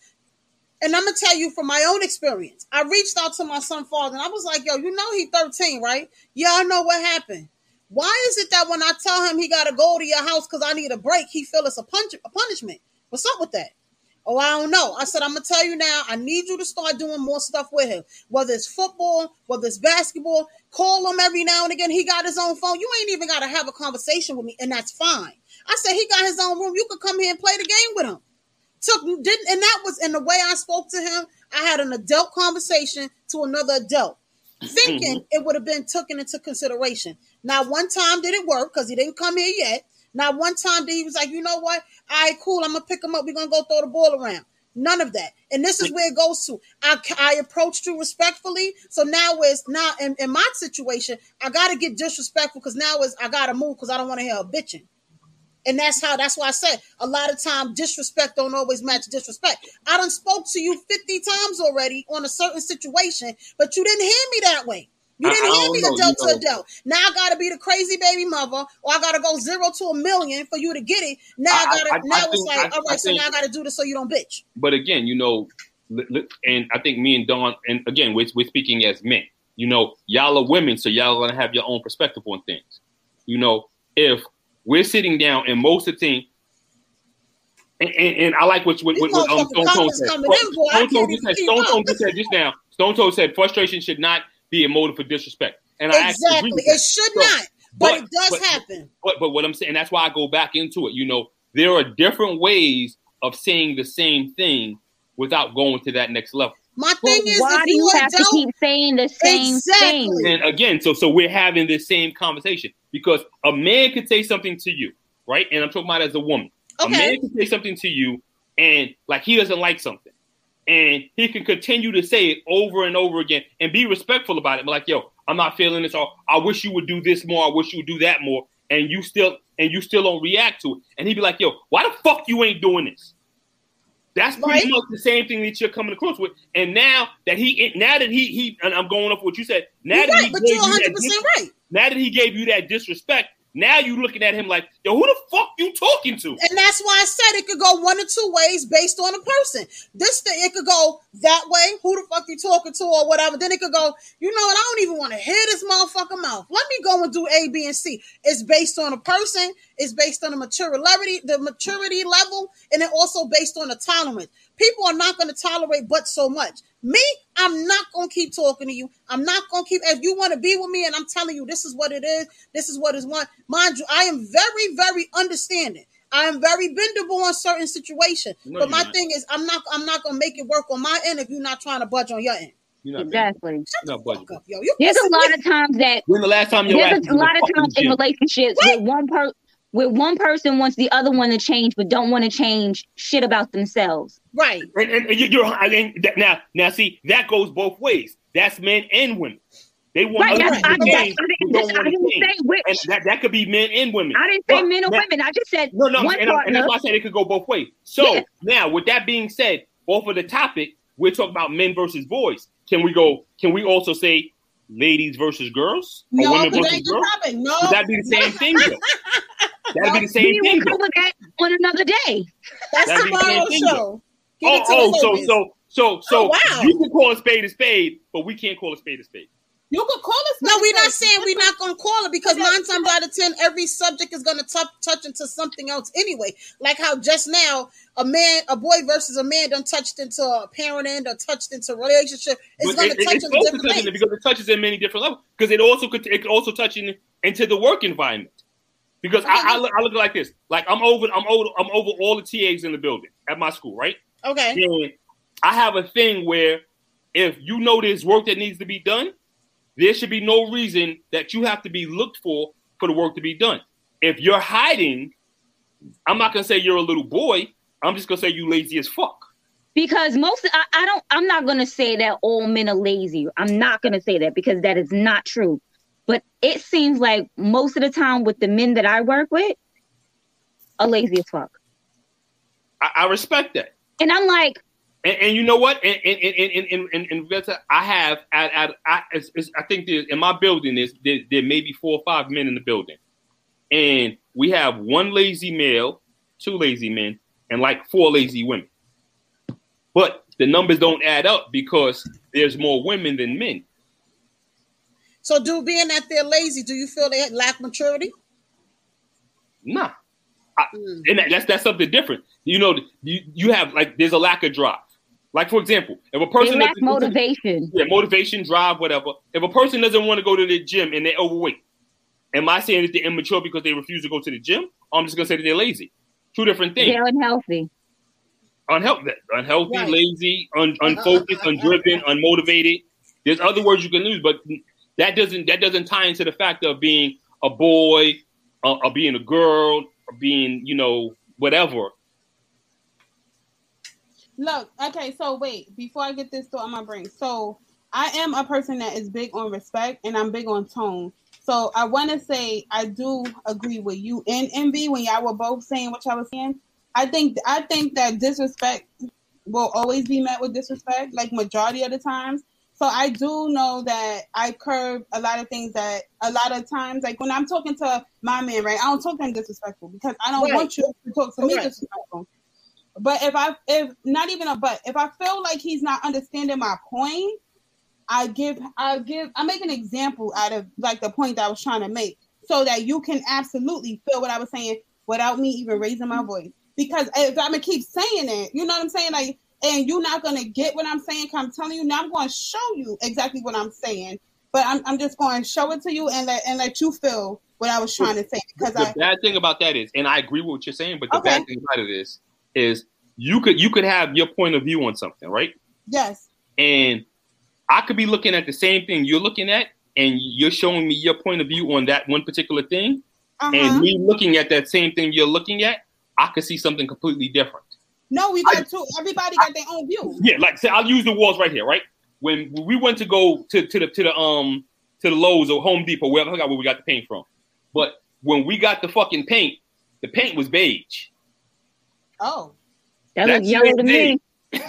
and I'm gonna tell you from my own experience, I reached out to my son father and I was like, yo, you know he 13, right? Yeah, I know what happened. Why is it that when I tell him he gotta go to your house because I need a break, he feel it's a punch a punishment? What's up with that? Oh, I don't know. I said, I'm gonna tell you now, I need you to start doing more stuff with him. Whether it's football, whether it's basketball, call him every now and again. He got his own phone. You ain't even gotta have a conversation with me, and that's fine. I said he got his own room. You could come here and play the game with him. Took didn't and that was in the way I spoke to him. I had an adult conversation to another adult, thinking mm-hmm. it would have been taken into consideration. Now, one time did it work because he didn't come here yet. Now, one time did he was like, you know what? All right, cool. I'm gonna pick him up. We're gonna go throw the ball around. None of that. And this is where it goes to. I, I approached you respectfully. So now it's now in, in my situation, I gotta get disrespectful because now is I gotta move because I don't want to hear a bitching. And that's how that's why I said a lot of time disrespect don't always match disrespect. I done spoke to you 50 times already on a certain situation, but you didn't hear me that way. You didn't I hear don't me know, adult you to know. adult. Now I gotta be the crazy baby mother, or I gotta go zero to a million for you to get it. Now I, I- I- gotta I- now I it's think- like, I- all right, I so think- now I gotta do this so you don't bitch. but again, you know, and I think me and Dawn, and again, we're, we're speaking as men. You know, y'all are women, so y'all are gonna have your own perspective on things. You know, if we're sitting down and most of the thing, and, and, and I like what what, what, what um, Stone Cold said. Stone Cold just said, Stone Cold just said just now. Stone Cold said frustration should not be a motive for disrespect. And I exactly, it should so, not, but, but, it does but, happen. But but what I'm saying, that's why I go back into it. You know, there are different ways of saying the same thing without going to that next level. My thing is, why do you have to keep saying the same exactly. thing? And again, so so we're having this same conversation because a man could say something to you, right? And I'm talking about as a woman. Okay. A man could say something to you, and like he doesn't like something, and he can continue to say it over and over again and be respectful about it. But like, yo, I'm not feeling this. Or I wish you would do this more. I wish you would do that more. And you still and you still don't react to it. And he'd be like, yo, why the fuck you ain't doing this? That's pretty Right. much the same thing that you're coming across with. And now that he, now that he, he, and I'm going off what you said. Now You're that right, he but you're 100 that dis- percent right. now that he gave you that disrespect, now you're looking at him like, yo, who the fuck you talking to? And that's why I said it could go one or two ways based on a person. This thing, it could go that way. Who the fuck you talking to or whatever. Then it could go, you know what? I don't even want to hear this motherfucker mouth. Let me go and do A, B, and C. It's based on a person. It's based on the maturity, the maturity level, and then also based on the tolerance. People are not going to tolerate but so much. Me, I'm not going to keep talking to you. I'm not going to keep. If you want to be with me, and I'm telling you, this is what it is. This is what is one. Mind you, I am very, very understanding. I am very bendable on certain situations. No, but my not. thing is, I'm not. I'm not going to make it work on my end if you're not trying to budge on your end. Exactly. Shut you're the not fuck budgeting. up, yo. You There's a lot me- of times that When the last time your ass there's a was lot of times in gym? relationships with one per with one person wants the other one to change, but don't want to change shit about themselves. right. And, and, and you- you're I mean, that, now now see that goes both ways. That's men and women. They want Right, other that's, people I, to that's, change, I didn't, don't I want to didn't change. say which. And that, that could be men and women. I didn't say But men or women. I just said No, no, one and, I- and that's why I said it could go both ways. So Yeah. now, with that being said, off of the topic, we're talking about men versus boys. Can we go? Can we also say ladies versus girls or No, women versus girls? topic. No, Would that be the same thing? Though? That'd be the same we thing. will Though. cover that on another day. That's That'd be the same tomorrow's show. Give Oh, oh, the so so so so Oh, wow. you can call a spade a spade, but we can't call a spade a spade. you could call us. No, we're not saying we're not going to call it because nine times out of ten, every subject is going to touch touch into something else anyway. Like how just now, a man, a boy versus a man, done touched into a parent end or touched into a relationship. It's But going it- to it- touch it's on supposed to different touch in it things. because it touches in many different levels. Because it also could it could also touch in, into the work environment. Because I, I look I look like this. Like I'm over I'm over I'm over all the TAs in the building at my school, right? Okay. And I have a thing where if you know there's work that needs to be done, there should be no reason that you have to be looked for for the work to be done. If you're hiding, I'm not gonna say you're a little boy. I'm just gonna say you lazy as fuck. Because most, I, I don't, I'm not gonna say that all men are lazy. I'm not gonna say that because that is not true. But it seems like most of the time with the men that I work with, are lazy as fuck. I, I respect that. And I'm like, And, and you know what? And and and and and, and, I have at, at I, I think in my building is there, there may be four or five men in the building, and we have one lazy male, two lazy men, and like four lazy women. But the numbers don't add up because there's more women than men. So, do being that they're lazy, do you feel they lack maturity? Nah, I, hmm. and that, that's that's something different. You know, you you have like there's a lack of drive. Like for example, if a they person lack doesn't- motivation. yeah, motivation, drive, whatever. If a person doesn't want to go to the gym and they're overweight, am I saying that they're immature because they refuse to go to the gym? Or I'm just gonna say that they're lazy. Two different things. They're unhealthy. Unhealthy, unhealthy, Right. lazy, un, uh, uh, unfocused, uh, undriven, unmotivated. There's other words you can use, but that doesn't that doesn't tie into the fact of being a boy, uh, or being a girl, or being you know whatever. Look, okay, so wait, before I get this thought in my brain. So I am a person that is big on respect and I'm big on tone. So I want to say I do agree with you and Envy when y'all were both saying what y'all was saying. I think I think that disrespect will always be met with disrespect, like majority of the times. So I do know that I curb a lot of things that a lot of times, like when I'm talking to my man, right? I don't talk to him disrespectful because I don't Right. want you to talk to me disrespectful. But if I if not even a but, if I feel like he's not understanding my point, I give I give I make an example out of like the point that I was trying to make. so that you can absolutely feel what I was saying without me even raising my voice. Because if I'm gonna keep saying it, you know what I'm saying? Like, and you're not gonna get what I'm saying. I'm telling you now. I'm going to show you exactly what I'm saying, but I'm, I'm just going to show it to you and let and let you feel what I was trying to say. Because the I bad thing about that is, and I agree with what you're saying, but the Okay. bad thing about it is, is you could you could have your point of view on something, right? yes, And I could be looking at the same thing you're looking at, and you're showing me your point of view on that one particular thing, uh-huh. and me looking at that same thing you're looking at, I could see something completely different. No, we got two. Everybody got their own view. Yeah, like say I'll use the walls right here, right? When we went to go to, to the to the um to the Lowe's or Home Depot, wherever I forgot where we got the paint from. But when we got the fucking paint, the paint was beige. Oh, That That's looks yellow to me.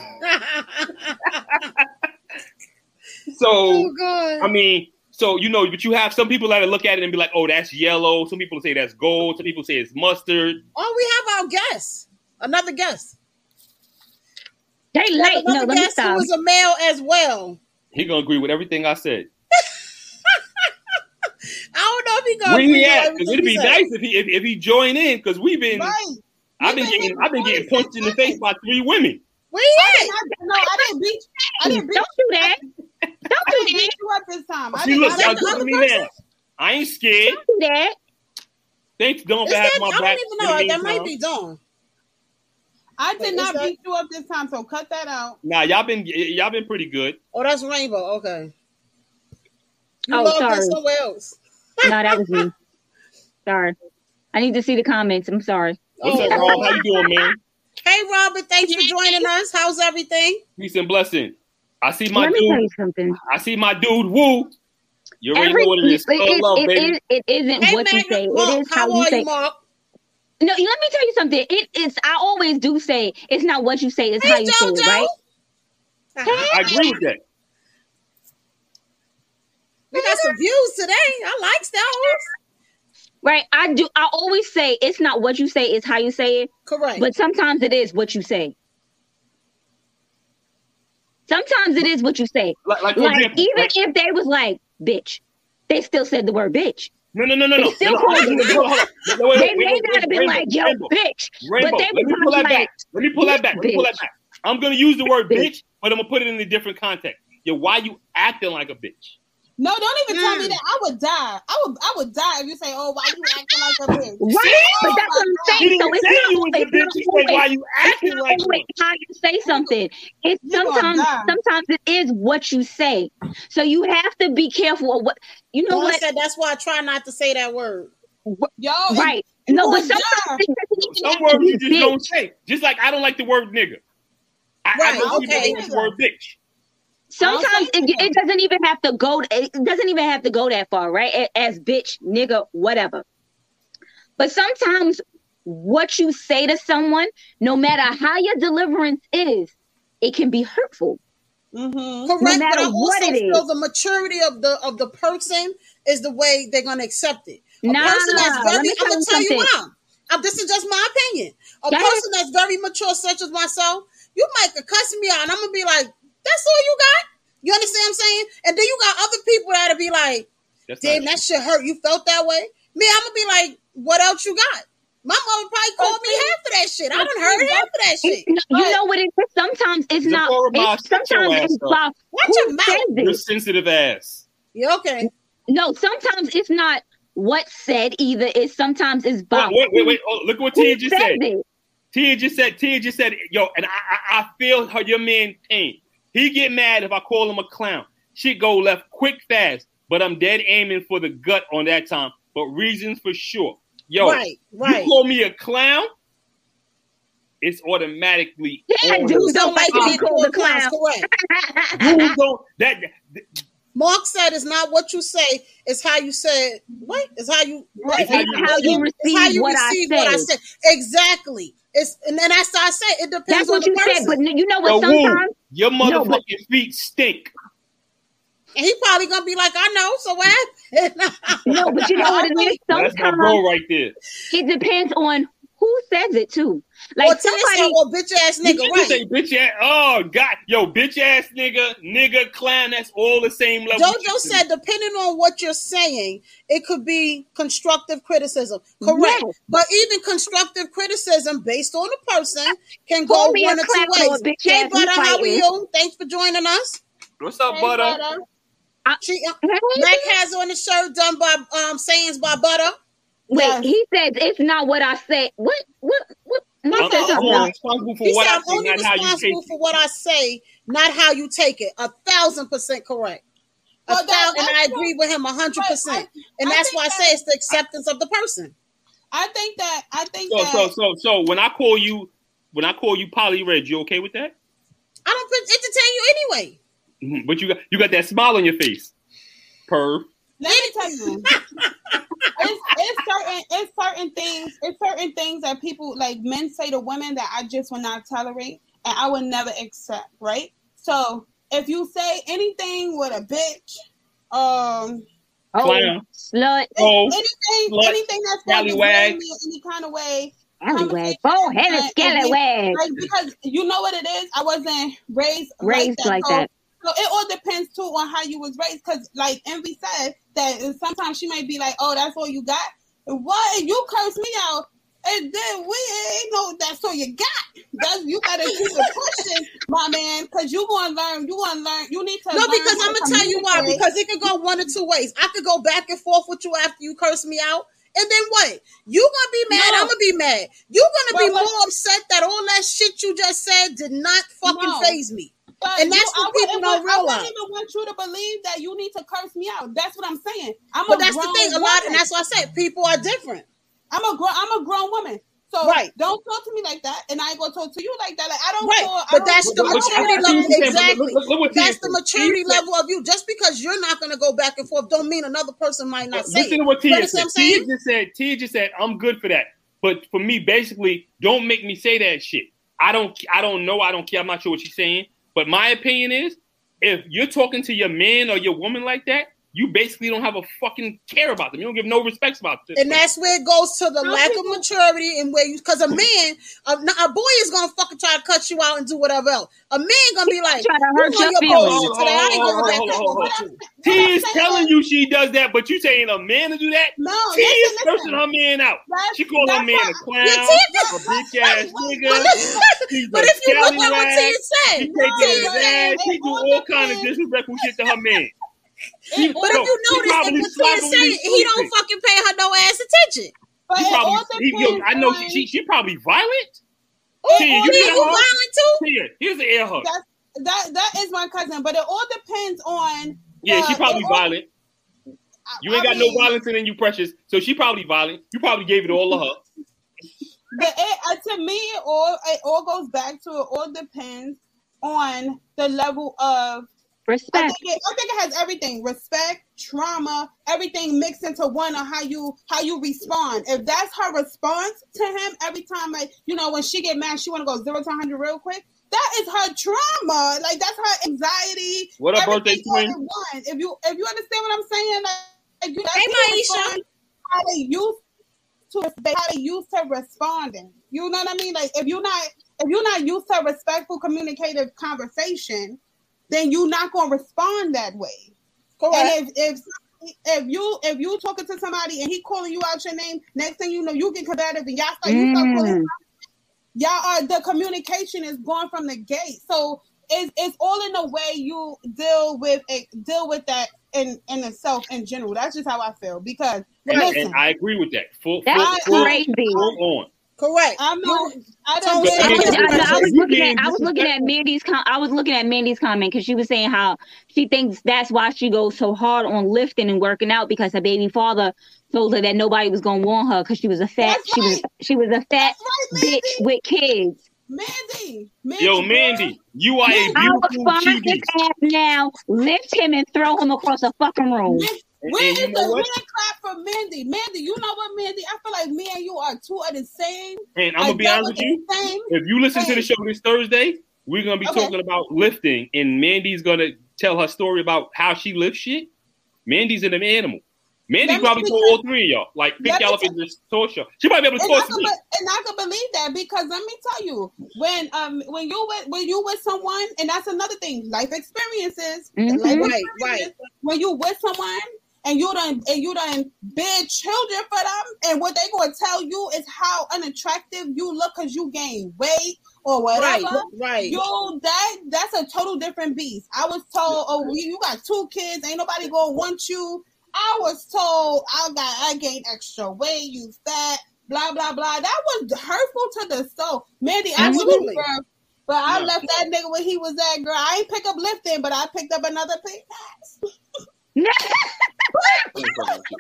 So oh. I mean, so you know, but you have some people that look at it and be like, "Oh, that's yellow." Some people say that's gold. Some people say it's mustard. oh, we have our guest. Another guest. They late. No, Another let me guest who stop. is a male as well. He gonna agree with everything I said. I don't know if he gonna Where agree he with at? everything Because it'd be said. nice if he if, if he join in. Because we've been, right. I've been been getting, I've been getting punched in the face by three women. Where he I at? did not, no, I didn't beat. I didn't beat. Don't do that. I Don't didn't do that. beat you up this time. I See, didn't. look, I y'all didn't doing me person? now. I ain't scared. Don't do that. Thanks, don't Is have that, my I don't even know. That might be Dawn. I did is not that- beat you up this time, so cut that out. Nah, y'all been y'all been pretty good. Oh, that's Rainbow. Okay. You Oh, logged in sorry. somewhere else. No, that was me. Sorry. I need to see the comments. I'm sorry. What's Oh, up, Rob? How you doing, man? Hey, Robert. Thanks for joining us. How's everything? Peace and blessing. I see my Let me tell dude. you something. I see my dude. Woo. You already Every, know what it is. It, it, love, it, baby. it, it isn't Hey, what you say. Mark, it is how, how you are say. you, Mark? No, let me tell you something. It is. I always do say it's not what you say. It's how Hey, you say it, right? I agree with that. We got some views today. I like Star Wars. Right. I do. I always say it's not what you say. It's how you say it. Correct. But sometimes it is what you say. Sometimes it is what you say. Like, like Like even like- if they was like bitch, they still said the word bitch. No, no, no, no, no. They still no, no, called hold on, you hold on, hold on. No, wait, They wait, may wait, not have been Rainbow, like yo Rainbow, bitch, Rainbow, but they let me pull that like, back. Let me pull that back. Let me pull that back. I'm gonna use the word Bitch. but I'm gonna put it in a different context. Yo, why you acting like a bitch? No, don't even tell Mm. me that. I would die. I would. I would die if you say, "Oh, why you acting like a bitch?" Right, but that's what I'm saying. So didn't it's say not you was a always- bitch. She it's said, why you acting like always one? how you say something. It's You sometimes sometimes it is what you say. So you have to be careful of what you know Dawn what said that's why I try not to say that word. Yo, it- right. No, but gonna die. sometimes it doesn't even Some words you just don't say. Just like I don't like the word nigga. I, I Right, know people okay. don't like the word bitch. Sometimes it, it doesn't even have to go. It doesn't even have to go that far, right? As bitch, nigga, whatever. But sometimes what you say to someone, no matter how your deliverance is, it can be hurtful. Mhm. Correct, No but matter I what also it feel is. the maturity of the of the person is the way they're gonna accept it. A Nah, person that's let very me I'm gonna tell you something. why. Um, this is just my opinion. A Go ahead. person that's very mature, such as myself, you might cuss me out, and I'm gonna be like, "That's all you got." You understand what I'm saying? And then you got other people that'll be like, That's "Damn, that shit hurt. You felt that way." Me, I'm gonna be like, "What else you got?" My mother probably called me half of that shit. I done heard half of that shit. You know, you know what it is? Sometimes it's not. It's, sometimes it's up. about Watch who your mouth. says Your sensitive ass. Yeah, okay. No, sometimes it's not what said either. It's sometimes it's Wait, about wait, wait, wait. Oh, look what Tia just says said. it. Tia just said, Tia just said, yo, and I, I, I feel her, your man pain. He get mad if I call him a clown. Shit go left quick fast, but I'm dead aiming for the gut on that time. But reasons for sure. Yo, right, right. you call me a clown, it's automatically Yeah, on. dude. Dudes don't like to be you, called clown. clowns. Dudes don't that Mark said it's not what you say, it's how you say it. What? It's how you what? It's how It's you how you It's how receive you what I what I said. Exactly. It's and then that's how I say it depends That's on what the you person. said. But you know yo, what? woo, Sometimes your No, motherfucking but- feet stink. and he probably gonna be like, I know, so what no, but you know what it is. Now, that's my bro right there. it depends on who who says it too? Like Like or somebody, somebody, or bitch ass nigga, You right? say bitch ass. Oh God, yo, bitch ass nigga, nigga, clown. That's all the same level. Jojo said, depending on what you're saying, it could be constructive criticism. Correct. Yes. But even constructive criticism based on the person can Call go me one or two clown ways. or a bitch Hey, ass, Butter, how are you? Thanks for joining us. What's up, Hey, butter? I- She, uh, Hey. Mac has on the shirt done by um sayings by Butter. Wait, Yes. he says it's not what I say. What? What? What? Mac I'm, said I'm only responsible for He what said, I I'm say, only not how you take responsible it. for what I say, not how you take it. A thousand percent correct. A Well, that- thousand, and I agree with him a hundred percent. And that's think why I say it's the acceptance of the person. I think that I think So, that so, so, so, when I call you, when I call you Polly Red, you okay with that? I don't entertain you anyway. Mhm. But you got, you got that smile on your face. Perv. Let me tell you, it's, it's certain it's certain things it's certain things that people like men say to women that I just will not tolerate and I will never accept. Right. So if you say anything with a bitch, um, Oh, Clown. slut, Oh, anything slut, anything that's going to scallywag. degrade me in any kind of way, alleywag, bonehead, and scallywag. like because you know what it is. I wasn't raised Raised like So- that. So it all depends too on how you was raised. Because like Envy said, that sometimes she might be like, "Oh, that's all you got." What you curse me out, and then we ain't know that's all you got. That's you gotta keep it pushing, my man, because you gonna learn. You gonna learn. You need to. No, because I'm gonna tell you why. Because it could go one or two ways. I could go back and forth with you after you curse me out, and then what? You gonna be mad? No. I'm gonna be mad. You gonna be what- more upset that all that shit you just said did not fucking No. faze me. But And that's you- what I people don't want- I realize. wouldn't even want you to believe that you need to curse me out. That's what I'm saying. I'm But a that's the grown thing. A lot, and that's why I said people are different. I'm a grown. I'm a grown woman. So Right. don't talk to me like that, and I ain't gonna talk to you like that. Like I don't. Right, talk- I but don't- that's the maturity level. what you're saying, but Exactly. look- look- look what That's the maturity Tia said- level of you. Just because you're not going to go back and forth, don't mean another person might not say. Listen it. to what You Tia said. I'm Tia just said. Tia just said, "I'm good for that." But for me, basically, don't make me say that shit. I don't. I don't know. I don't care. I'm not sure what she's saying. But my opinion is, if you're talking to your man or your woman like that, you basically don't have a fucking care about them. You don't give no respects about them. And that's where it goes to the lack of maturity and where you, because a man, a, a boy is gonna fucking try to cut you out and do whatever else. A man gonna be like, Try to hurt know your your feelings. today. I ain't going back hold and on, forth. hold with on. you. T is telling you she does that, but you saying a man to do that? No, T is listen, cursing her man out. She call her man a clown, a T- a bitch ass nigga. But, She's a if you look at what scallywag. T said, She No, taking his but ass. it She do all all kind of depends. disrespectful shit to her man. She- but if you notice, probably if what T slapping saying, he don't fucking pay her no ass attention. But She probably, all he, yo, I know on- she, she probably violent. Oh, Tia, you T, you violent too? Here, here's the air hug. That's, that that is my cousin, but it all depends on. Yeah, the- she probably it all- violent. You ain't I got no violence in you, precious. So she probably violent. You probably gave it all to her. The, it, uh, to me, it all it all goes back to it. All depends on the level of. I Respect. think, it, I think it has everything: respect, trauma, everything mixed into one on how you how you respond. If that's her response to him every time, like you know, when she get mad, she want to go zero to hundred real quick. That is her trauma. Like that's her anxiety. What up, everything birthday all one. If you if you understand what I'm saying, like, like you, that's Hey, the Maisha. how they used to how they used to responding. You know what I mean? Like if you're not if you're not used to respectful communicative conversation, then you're not gonna respond that way. Correct. And if if if you if you talking to somebody and he calling you out your name, next thing you know, you get combative and y'all start you start calling Mm. y'all are the communication is going from the gate. So it's it's all in the way you deal with a deal with that in in itself in general. That's just how I feel because And, listen, and I agree with that. Full, full, That's full, crazy. full on. Correct. I'm not. I Don't don't. I was, I, I was looking at I was looking at Mandy's com- I was looking at Mandy's comment because she was saying how she thinks that's why she goes so hard on lifting and working out because her baby father told her that nobody was gonna want her because she was a fat That's she was she was a fat right, bitch with kids. Mandy, Mandy, Yo, girl. Mandy, you are a I would beautiful find his ass now, lift him and throw him across a fucking room. Man- And- Where and is the what? hand clap for Mandy? Mandy, you know what, Mandy? I feel like me and you are two of the same. And I'm gonna be honest with you. Same. If you listen to the show this Thursday, we're gonna be Okay. talking about lifting, and Mandy's gonna tell her story about how she lifts shit. Mandy's an animal. Mandy Let probably speak told to- all three of y'all. Like pick Let me y'all up t- in this torch show. She might be able to and I, torch can, me. be- and I can believe that because let me tell you, when um when you with when you with someone, and that's another thing, life experiences, Mhm. life Right, experiences, When you with someone and you done and you done big children for them, and what they gonna tell you is how unattractive you look because you gain weight or whatever. right. right. Yo, that that's a total different beast. I was told, oh, you, you got two kids, ain't nobody gonna want you. I was told I got I gained extra weight, you fat, blah blah blah. That was hurtful to the soul. Mandy, I Absolutely. but I No. left that nigga where he was at, girl. I ain't pick up lifting, but I picked up another thing.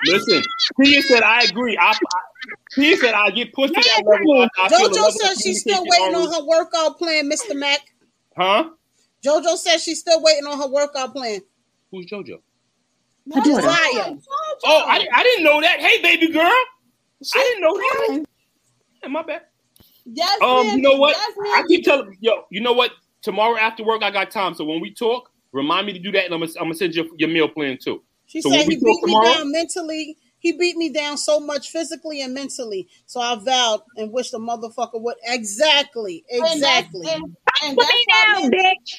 Listen, Tia said I agree. I, I Tia said I get pushed to that level. I, I feel JoJo says she's still waiting on her workout plan, Mr. Mac. Huh? JoJo says she's still waiting on her workout plan. Who's JoJo? I do it. Desire. Oh, I, I didn't know that. Hey, baby girl. I didn't know that. Yeah, my bad. Yes, Um, Mandy, you know what? Yes, I keep telling yo, you know what? Tomorrow after work, I got time. So when we talk, remind me to do that, and I'm gonna, I'm gonna send you your meal plan too. She So said he talk beat me down mentally. He beat me down so much physically and mentally. So I vowed and wished the motherfucker would exactly, And that's- exactly. And, and Put that's me down, Mandy, bitch.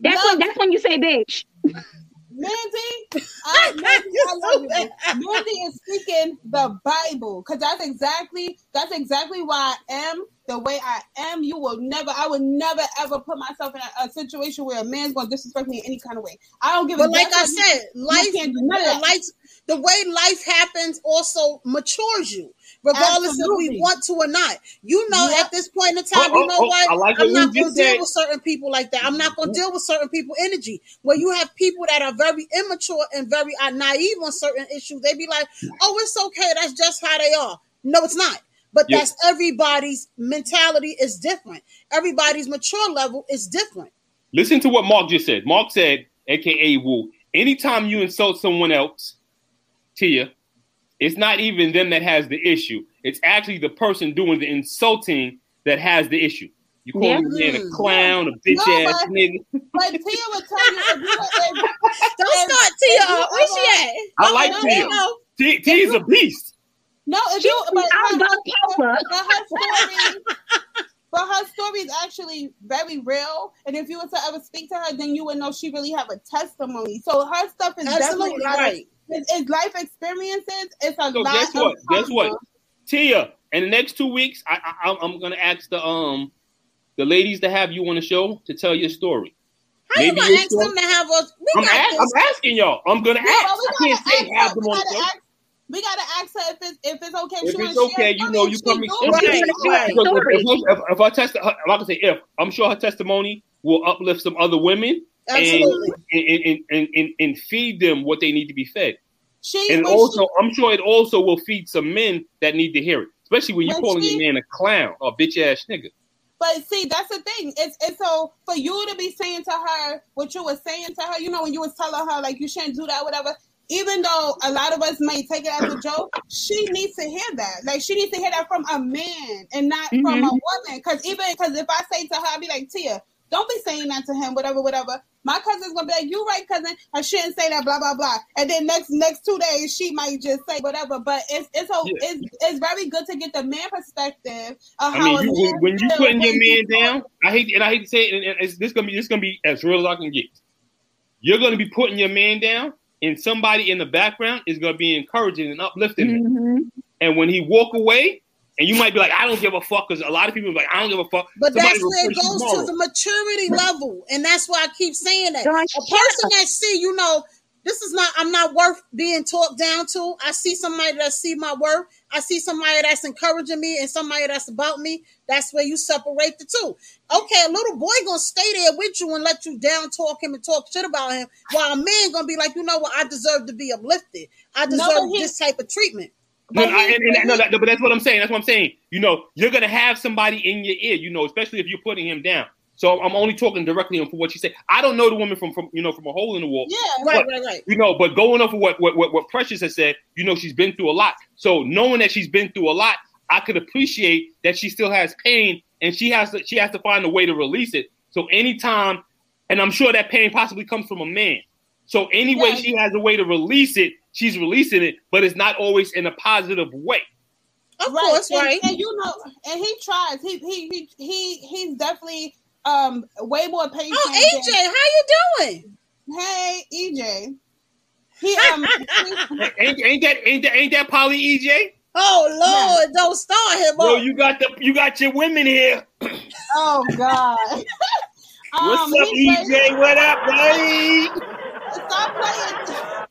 That's Love- when that's when you say bitch. Mandy, I, Mandy, I love you. Mandy is speaking the Bible because that's exactly that's exactly why I am the way I am. You will never, I would never ever put myself in a, a situation where a man's going to disrespect me in any kind of way. I don't give a But like I what you- said, life, can't do the, life, the way life happens also matures you, regardless if Absolutely. we want to or not. You know, Yep. at this point in time, Oh, you know oh, oh, what? I like I'm not going to deal said. with certain people like that. I'm not going to deal with certain people energy. Where you have people that are very immature and very uh, naive on certain issues. They be like, "Oh, it's okay. That's just how they are." No, it's not. But Yep. that's everybody's mentality is different. Everybody's mature level is different. Listen to what Mark just said. Mark said, aka Wu, anytime you insult someone else, Tia, it's not even them that has the issue. It's actually the person doing the insulting that has the issue. You call Yeah. me a clown, a bitch No, ass but- nigga. But Tia would tell you if you if, Don't And- start Tia. and Where she at? I like no, Tia. no. T- Tia's a beast. No, if She's you but I'm her, bipolar. but her story, but her story is actually very real. And if you were to ever speak to her, then you would know she really have a testimony. So her stuff is definitely Absolutely a lot right. it's, it's life experiences. It's a So lot. guess what? Of Guess what? Tia, in the next two weeks, I, I, I'm- I'm gonna ask the um the ladies to have you on the show to tell your story. How you gonna ask show- them to have us? We I'm, got ask. I'm asking y'all. I'm gonna Yeah, ask. I can't say have them on the gotta show. Ask- We gotta ask her if it's if it's okay. If she it's wanna okay, you know, you she come do ex- Right, Right. right. Because Stories. if, if, if I test, I'm not gonna say if. I'm sure her testimony will uplift some other women Absolutely. and and, and, and, and and feed them what they need to be fed. She And also, she, I'm sure it also will feed some men that need to hear it, especially when you're calling she- your man a clown or bitch ass nigga. But see, that's the thing. It's it's so for you to be saying to her what you were saying to her, you know, when you was telling her like you shouldn't do that, whatever. Even though a lot of us may take it as a joke, she needs to hear that. Like she needs to hear that from a man and not from Mhm. a woman. Because even because if I say to her, I'd be like, Tia, don't be saying that to him, whatever, whatever. My cousin's gonna be like, "You right, cousin? I shouldn't say that." Blah blah blah. And then next next two days, she might just say whatever. But it's it's a, Yeah. it's it's very good to get the man perspective of I mean, you, when, you putting your man down, I hate and I hate to say it, and it's, this gonna be this gonna be as real as I can get. You're gonna be putting your man down, and somebody in the background is gonna be encouraging and uplifting him. Mhm. And when he walk away, and you might be like, I don't give a fuck, because a lot of people are like, I don't give a fuck. But Somebody that's where it push you goes to the maturity level. And that's why I keep saying that. Gosh, A person that see, you know, this is not, I'm not worth being talked down to. I see somebody that see my worth. I see somebody that's encouraging me and somebody that's about me. That's where you separate the two. Okay, a little boy gonna stay there with you and let you down talk him and talk shit about him, while a man gonna be like, you know what, I deserve to be uplifted. I deserve but he- this type of treatment. No, But I, and, and, but no, that, but that's what I'm saying. That's what I'm saying. You know, you're gonna have somebody in your ear. You know, especially if you're putting him down. So I'm only talking directly on for what you say. I don't know the woman from from you know from a hole in the wall. Yeah, Right, But- right, right. You know, but going off of what, what what what Precious has said, you know, she's been through a lot. So knowing that she's been through a lot, I could appreciate that she still has pain and she has to she has to find a way to release it. So anytime, and I'm sure that pain possibly comes from a man. So anyway, Yeah. she has a way to release it, she's releasing it, but it's not always in a positive way. Of course, and, right. And you know, and he tries. He he he he he's definitely um way more patient. Oh, AJ, how you doing? hey, EJ. He um ain't, ain't that ain't that ain't that Polly EJ? Oh Lord, don't start him Yo, up. you got the you got your women here. oh God. What's Um, up, he- EJ? What up, buddy? Stop playing.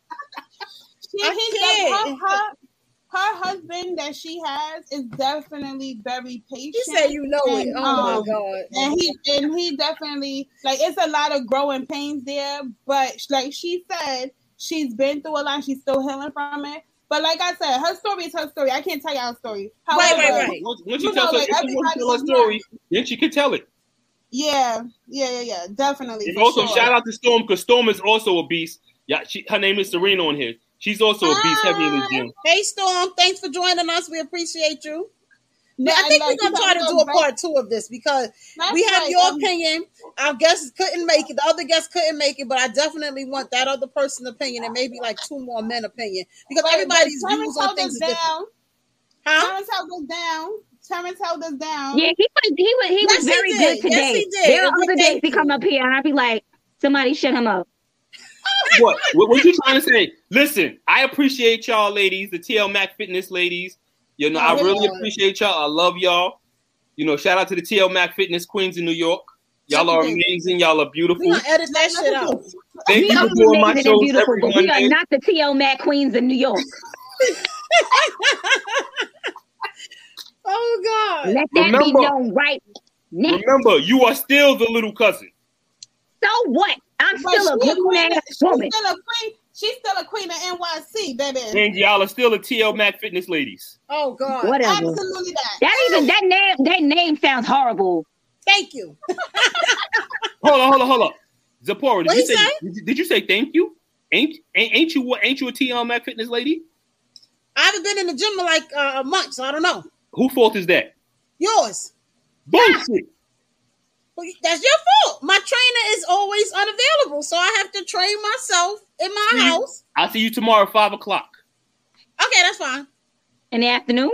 She, I he's can't. her, her, her husband that she has is definitely very patient. He said you know it. Oh um, my God. and he and he definitely like it's a lot of growing pains there but like she said she's been through a lot she's still healing from it but like i said her story is her story i can't tell y'all story Right, right, However, right. Once, once You she tells know, her, like, if she wants to tell her everybody's story, then she can tell it. yeah yeah yeah yeah definitely And also, sure. shout out to Storm because Storm is also a beast. Yeah, she, her name is Serena on here. She's also a beast heavy in the gym. Hey Storm, thanks for joining us. We appreciate you. Yeah, I think we're gonna try to do a part two of this because That's we have right, your um, opinion. Our guests couldn't make it. The other guests couldn't make it, but I definitely want that other person's opinion and maybe like two more men opinion because Right, everybody's but views Terrence on held things us different. down. Huh? Terrence held us down. Terrence held us down. Yeah, he was he was he Yes, was very did. good Yes, today. he did. There are other days he come up here and I'd be like, somebody shut him up. What? what? What you trying to say? Listen, I appreciate y'all, ladies, the TL Mac Fitness ladies. You know, I Oh, really appreciate y'all. I love y'all. You know, shout out to the TL Mac Fitness Queens in New York. Y'all are amazing. Y'all are beautiful. We gonna edit that shit out. Thank We you for doing my amazing shows beautiful, every but we are Monday. not the TL Mac Queens in New York. Oh God. Let that be known right now. Remember, you are still the little cousin. So what? I'm But still a she grown ass she's woman. still a queen. She's still a queen of NYC, baby. And y'all are still a TL Mac Fitness ladies. Oh God. Whatever. Absolutely that. That even that name that name sounds horrible. Thank you. Hold on, hold on, hold on. Zipporah, did What you say, say? did you- did you say thank you? Ain't ain't, ain't you what? Ain't you a TL Mac Fitness lady? I haven't been in the gym in like uh, a month, so I don't know. Who fault is that? Yours. Bullshit. Well, That's your fault. My trainer is always unavailable, so I have to train myself in my See you- house. I'll see you tomorrow at five o'clock. Okay, that's fine. In the afternoon?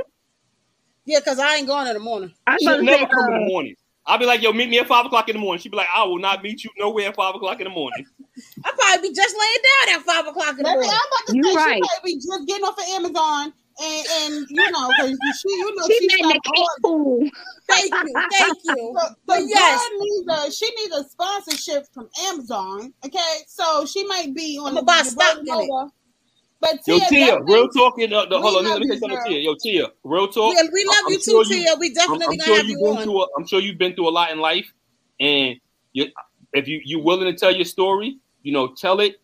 Yeah, because I ain't going in the morning. I was She'll never say, come in uh, the morning. I'll be like, yo, meet me at five o'clock in the morning. She'll be like, I will not meet you nowhere at five o'clock in the morning. I'll probably be just laying down at five o'clock in the Baby, morning. I'm about to You say right. she probably just getting off of Amazon and and you know because she you know she she met the stopped cake all- pool. Thank you, thank you. The, the But yes. needs a she needs a sponsorship from Amazon. Okay, so she might be on I'ma the buy the stock in it. over. But Yo, Tia, Tia, real talk. In, uh, the, hold We on, let me say something to. Tia. Yo, Tia, real talk. Yeah, we love I'm you sure too, Tia. We I'm, definitely I'm gonna sure have you on. Through a, I'm sure you've been through a lot in life, and you, if you you willing to tell your story, you know, tell it,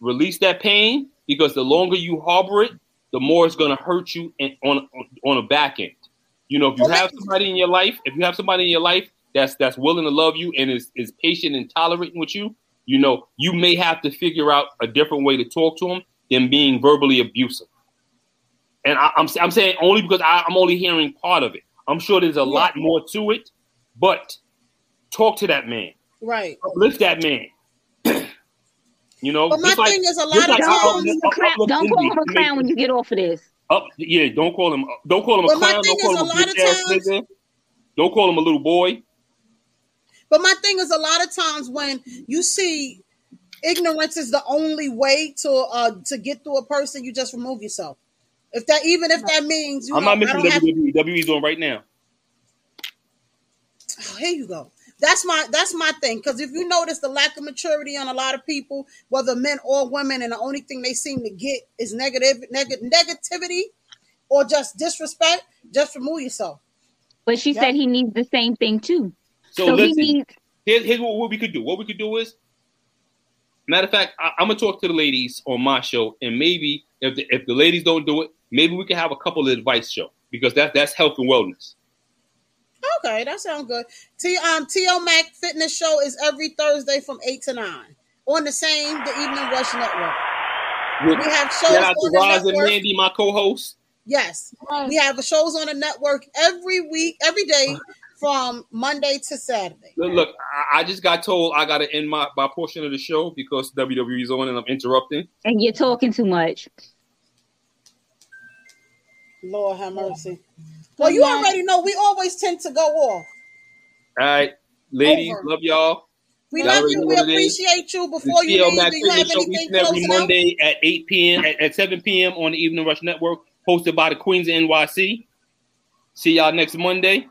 release that pain because the longer you harbor it, the more it's gonna hurt you and on on a back end. You know, if you have somebody in your life, if you have somebody in your life that's that's willing to love you and is is patient and tolerant with you, you know, you may have to figure out a different way to talk to them than being verbally abusive. And I, I'm I'm saying only because I, I'm only hearing part of it. I'm sure there's a lot more to it, but talk to that man, Right. Lift that man. You know, But my like- thing is, a lot of like Don't call times, him a clown. Don't call him a clown when you get off of this. Up, yeah, don't call him. Don't call him a But my clown. Don't call him a a lot of times- nigga. Don't call him a little boy. but my thing is, a lot of times when you see ignorance is the only way to uh to get through a person, you just remove yourself. If that, even if that means you I'm know, not missing don't. WWE. WWE's on right now. Oh, here you go. That's my that's my thing. Because if you notice the lack of maturity on a lot of people, whether men or women, and the only thing they seem to get is negative, neg- negativity, or just disrespect, just remove yourself. But she said he needs the same thing too. So, So he needs here's, here's what, what we could do. What we could do is, matter of fact, I, I'm gonna talk to the ladies on my show, and maybe if the, if the ladies don't do it, maybe we can have a couple of advice show because that's that's health and wellness. Okay, that sounds good. T um TL Mac Fitness Show is every Thursday from eight to nine on the same the Evening Rush Network. With- We have shows Shout out to on the Roz and network. Mandy, my co-hosts. Yes, we have shows on the network every week, every day from Monday to Saturday. Look, look, I, I just got told I got to end my, my portion of the show because WWE is on and I'm interrupting. And you're talking too much. Lord have mercy. Well, you already know we always tend to go off. All right, ladies, Over. love y'all. We Y'all love you. We what it is. appreciate you. The Before you TL leave, Mac do you have Fitness Show anything each and every closing out? Monday at 8 p.m. At, at 7 p.m. on the Evening Rush Network, hosted by the Queens of NYC. See y'all next Monday.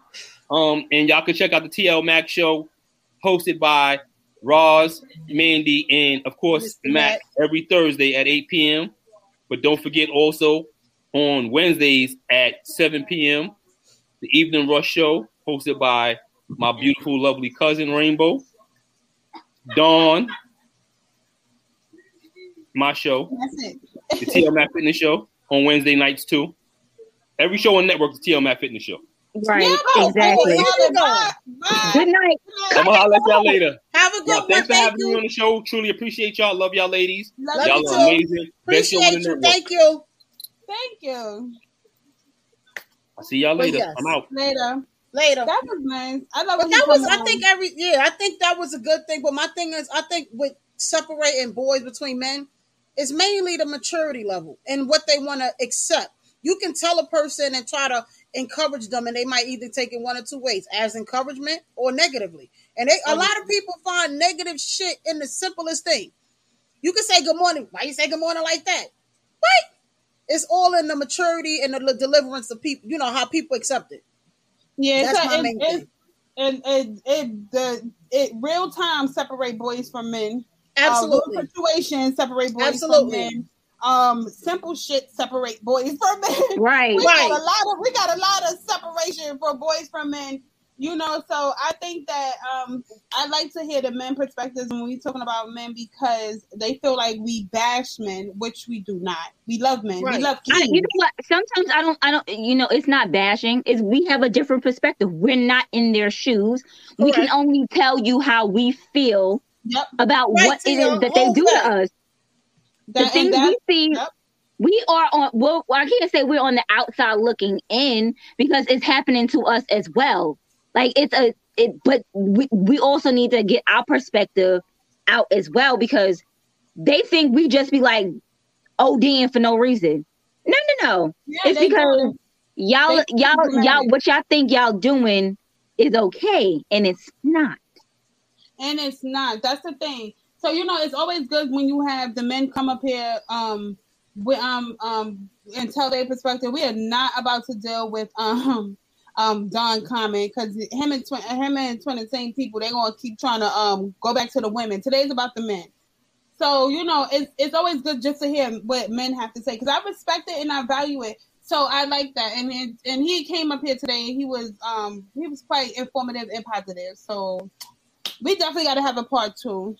Um, and y'all can check out the TL Mac Show, hosted by Roz, Mandy, and of course Mr. Mac Mac. every Thursday at 8 p.m. But don't forget also on Wednesdays at 7 p.m. the Evening Rush Show, hosted by my beautiful, lovely cousin Rainbow, Dawn, my show, That's it. the TL Mac Fitness Show on Wednesday nights too. Every show on network, the TL Fitness Show. Right, Yeah, exactly. Here we go. Bye. Bye. Good night. I'm gonna holler at y'all later. Have a good Y'all, one. thanks for Thank having me on the show. Truly appreciate y'all. Love y'all, ladies. Love Love y'all you are too. amazing. Best show on Appreciate the you. network. Thank you. Thank you. I'll see y'all later. yes. I'm out. Later. Later. That was nice. I love But when you that was, I on. think every yeah, I think that was a good thing. But my thing is, I think with separating boys between men, it's mainly the maturity level and what they want to accept. You can tell a person and try to encourage them, and they might either take it one or two ways, as encouragement or negatively. And they, a lot of people find negative shit in the simplest thing. You can say good morning. Why you say good morning like that? What? It's all in the maturity and the deliverance of people. You know how people accept it. Yeah, That's so my it, main it, thing. and it, it the it real time separate boys from men. Absolutely. Uh, real situations separate boys Absolutely. from men. Um, simple shit separate boys from men. Right. we Right. got a lot of we got a lot of separation for boys from men. You know, so I think that um I like to hear the men perspectives when we talking about men because they feel like we bash men, which we do not. We love men. Right. We love I, you know what? Sometimes I don't. I don't. You know, it's not bashing. It's we have a different perspective. We're not in their shoes. We can only tell you how we feel Yep. about Right, what it Tia. that they do that. to us. The That, and things that, we see, yep. we are on. Well, I can't say we're on the outside looking in because it's happening to us as well. Like it's a it, but we we also need to get our perspective out as well because they think we just be like ODing for no reason. No, no, no. Yeah, it's because y'all y'all y'all what y'all think y'all doing is okay and it's not. and it's not. That's the thing. So you know, it's always good when you have the men come up here, um, with, um, um, and tell their perspective. We are not about to deal with um, um, Don comment because him and twin, him and twin, the same people. They're gonna keep trying to um go back to the women. Today's about the men. So you know, it's it's always good just to hear what men have to say because I respect it and I value it. So I like that, and it, and he came up here today. and He was um he was quite informative and positive. So we definitely got to have a part two.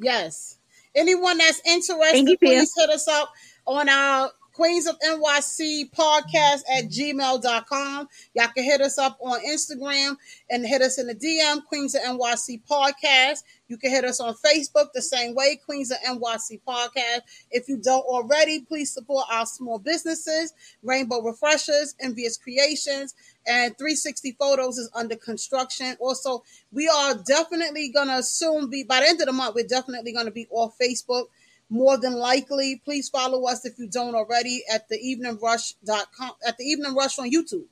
Yes. Anyone that's interested, you, please hit us up on our Queens of NYC podcast at gmail.com. Y'all can hit us up on Instagram and hit us in the DM, Queens of NYC podcast. You can hit us on Facebook the same way, Queens of NYC podcast. If you don't already, please support our small businesses, Rainbow Refreshers, Envious Creations, and 360 Photos is under construction. Also, we are definitely gonna soon be by the end of the month. We're definitely gonna be off Facebook. More than likely, please follow us if you don't already at the eveningrush.com at the evening rush on YouTube.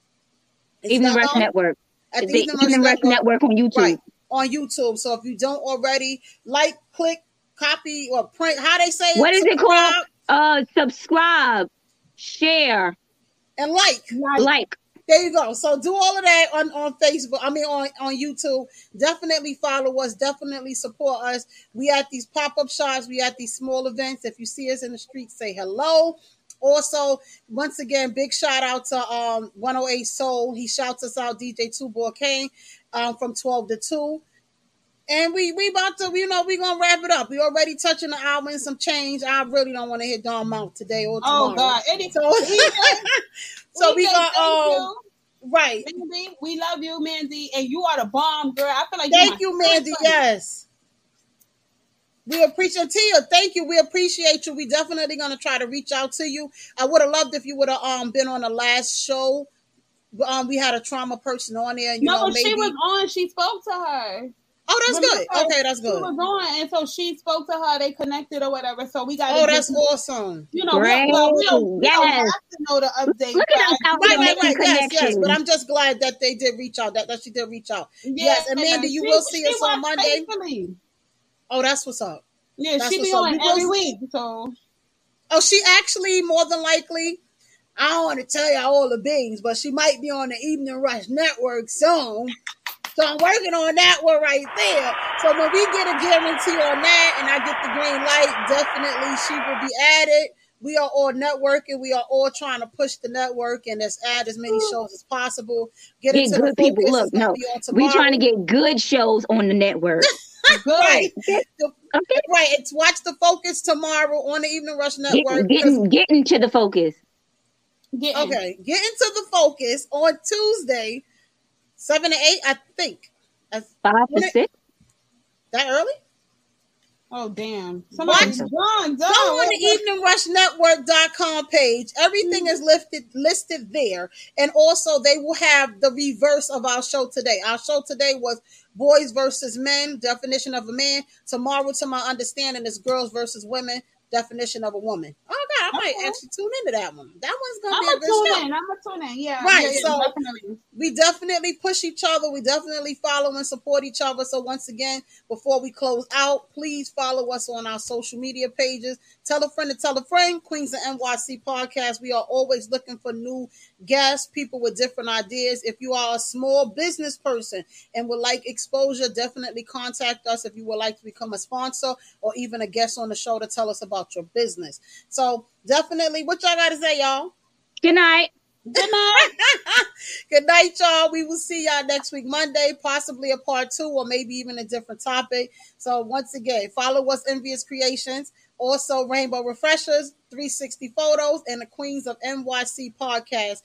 It's Evening Rush on- Network. At The the, Evening Rush Network on YouTube. Right. On YouTube. So if you don't already like, click, copy, or print, how they say What is it called? Uh subscribe, share, And like. like. There you go. So do all of that on, on Facebook. I mean on, on YouTube. Definitely follow us. Definitely support us. We at these pop-up shops. We at these small events. If you see us in the street, say hello. Also, once again, big shout out to um 108 Soul. He shouts us out, DJ Two Boy Kane, um, from 12 to 2. And we we about to, you know, we gonna wrap it up. We already touching the hour and some change. I really don't want to hit Dawn Mount today or tomorrow. Oh God! Any, So, so we say gonna um right. Mandy. We love you, Mandy, and you are the bomb, girl. I feel like Thank you, Mandy. sister. Yes. We appreciate Tia. Thank you. We appreciate you. We definitely gonna try to reach out to you. I would have loved if you would have um been on the last show um, we had a trauma person on there. You no, know, maybe. she was on. She spoke to her. Oh, that's good. Remember? Okay, that's She good. was on, and so she spoke to her. They connected or whatever. So we got. Oh, that's awesome. You know, we, well, we don't, we don't have to know the update. Look at us but- out Right, right, right. Yes, yes. But I'm just glad that they did reach out. That, that she did reach out. Yeah, Yes, Amanda, you she- will see us on Monday. faithfully. Oh, that's what's up. Yeah, That's she be on every see- week. So Oh, she actually more than likely. I don't want to tell you all all the things, but she might be on the Evening Rush Network soon. So I'm working on that one right there. So when we get a guarantee on that and I get the green light, definitely she will be added. We are all networking. We are all trying to push the network and just add as many shows as possible. Get, Get into good the people. Look, no, be on we trying to get good shows on the network. good. right. Okay, Right. It's watch the focus tomorrow on the Evening Rush Network. getting getting to the focus. Getting. Okay, get into the focus on Tuesday, seven to eight. I think. That's Five When to six. that early. Oh damn! Somebody Watch- done, done. Go on the eveningrushnetwork.com page. Everything is listed listed there. And also they will have the reverse of our show today. Our show today was boys versus men, definition of a man. Tomorrow, to my understanding, is girls versus women, definition of a woman. Oh God, I might actually tune into that one. That one's gonna I'm be a gonna good tune show. in. I'm gonna tune in. Yeah. Right, Yeah, so- definitely. we definitely push each other. We definitely follow and support each other. So once again, before we close out, please follow us on our social media pages. Tell a friend to tell a friend. Queens of NYC podcast. We are always looking for new guests, people with different ideas. If you are a small business person and would like exposure, definitely contact us if you would like to become a sponsor or even a guest on the show to tell us about your business. So definitely, what y'all got to say, y'all? Good night. Good night. Good night, y'all. We will see y'all next week, Monday, possibly a part two or maybe even a different topic. So, once again, follow us, Envious Creations, also Rainbow Refreshers, 360 Photos, and the Queens of NYC podcast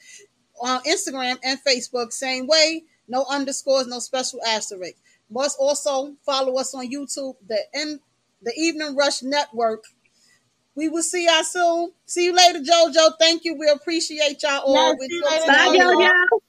on Instagram and Facebook. Same way, no underscores, no special asterisks. Must also follow us on YouTube, the N, the Evening Rush Network. We will see y'all soon. See you later, JoJo. Thank you. We appreciate y'all all. Yes, We're see you closing later, Bye. JoJo.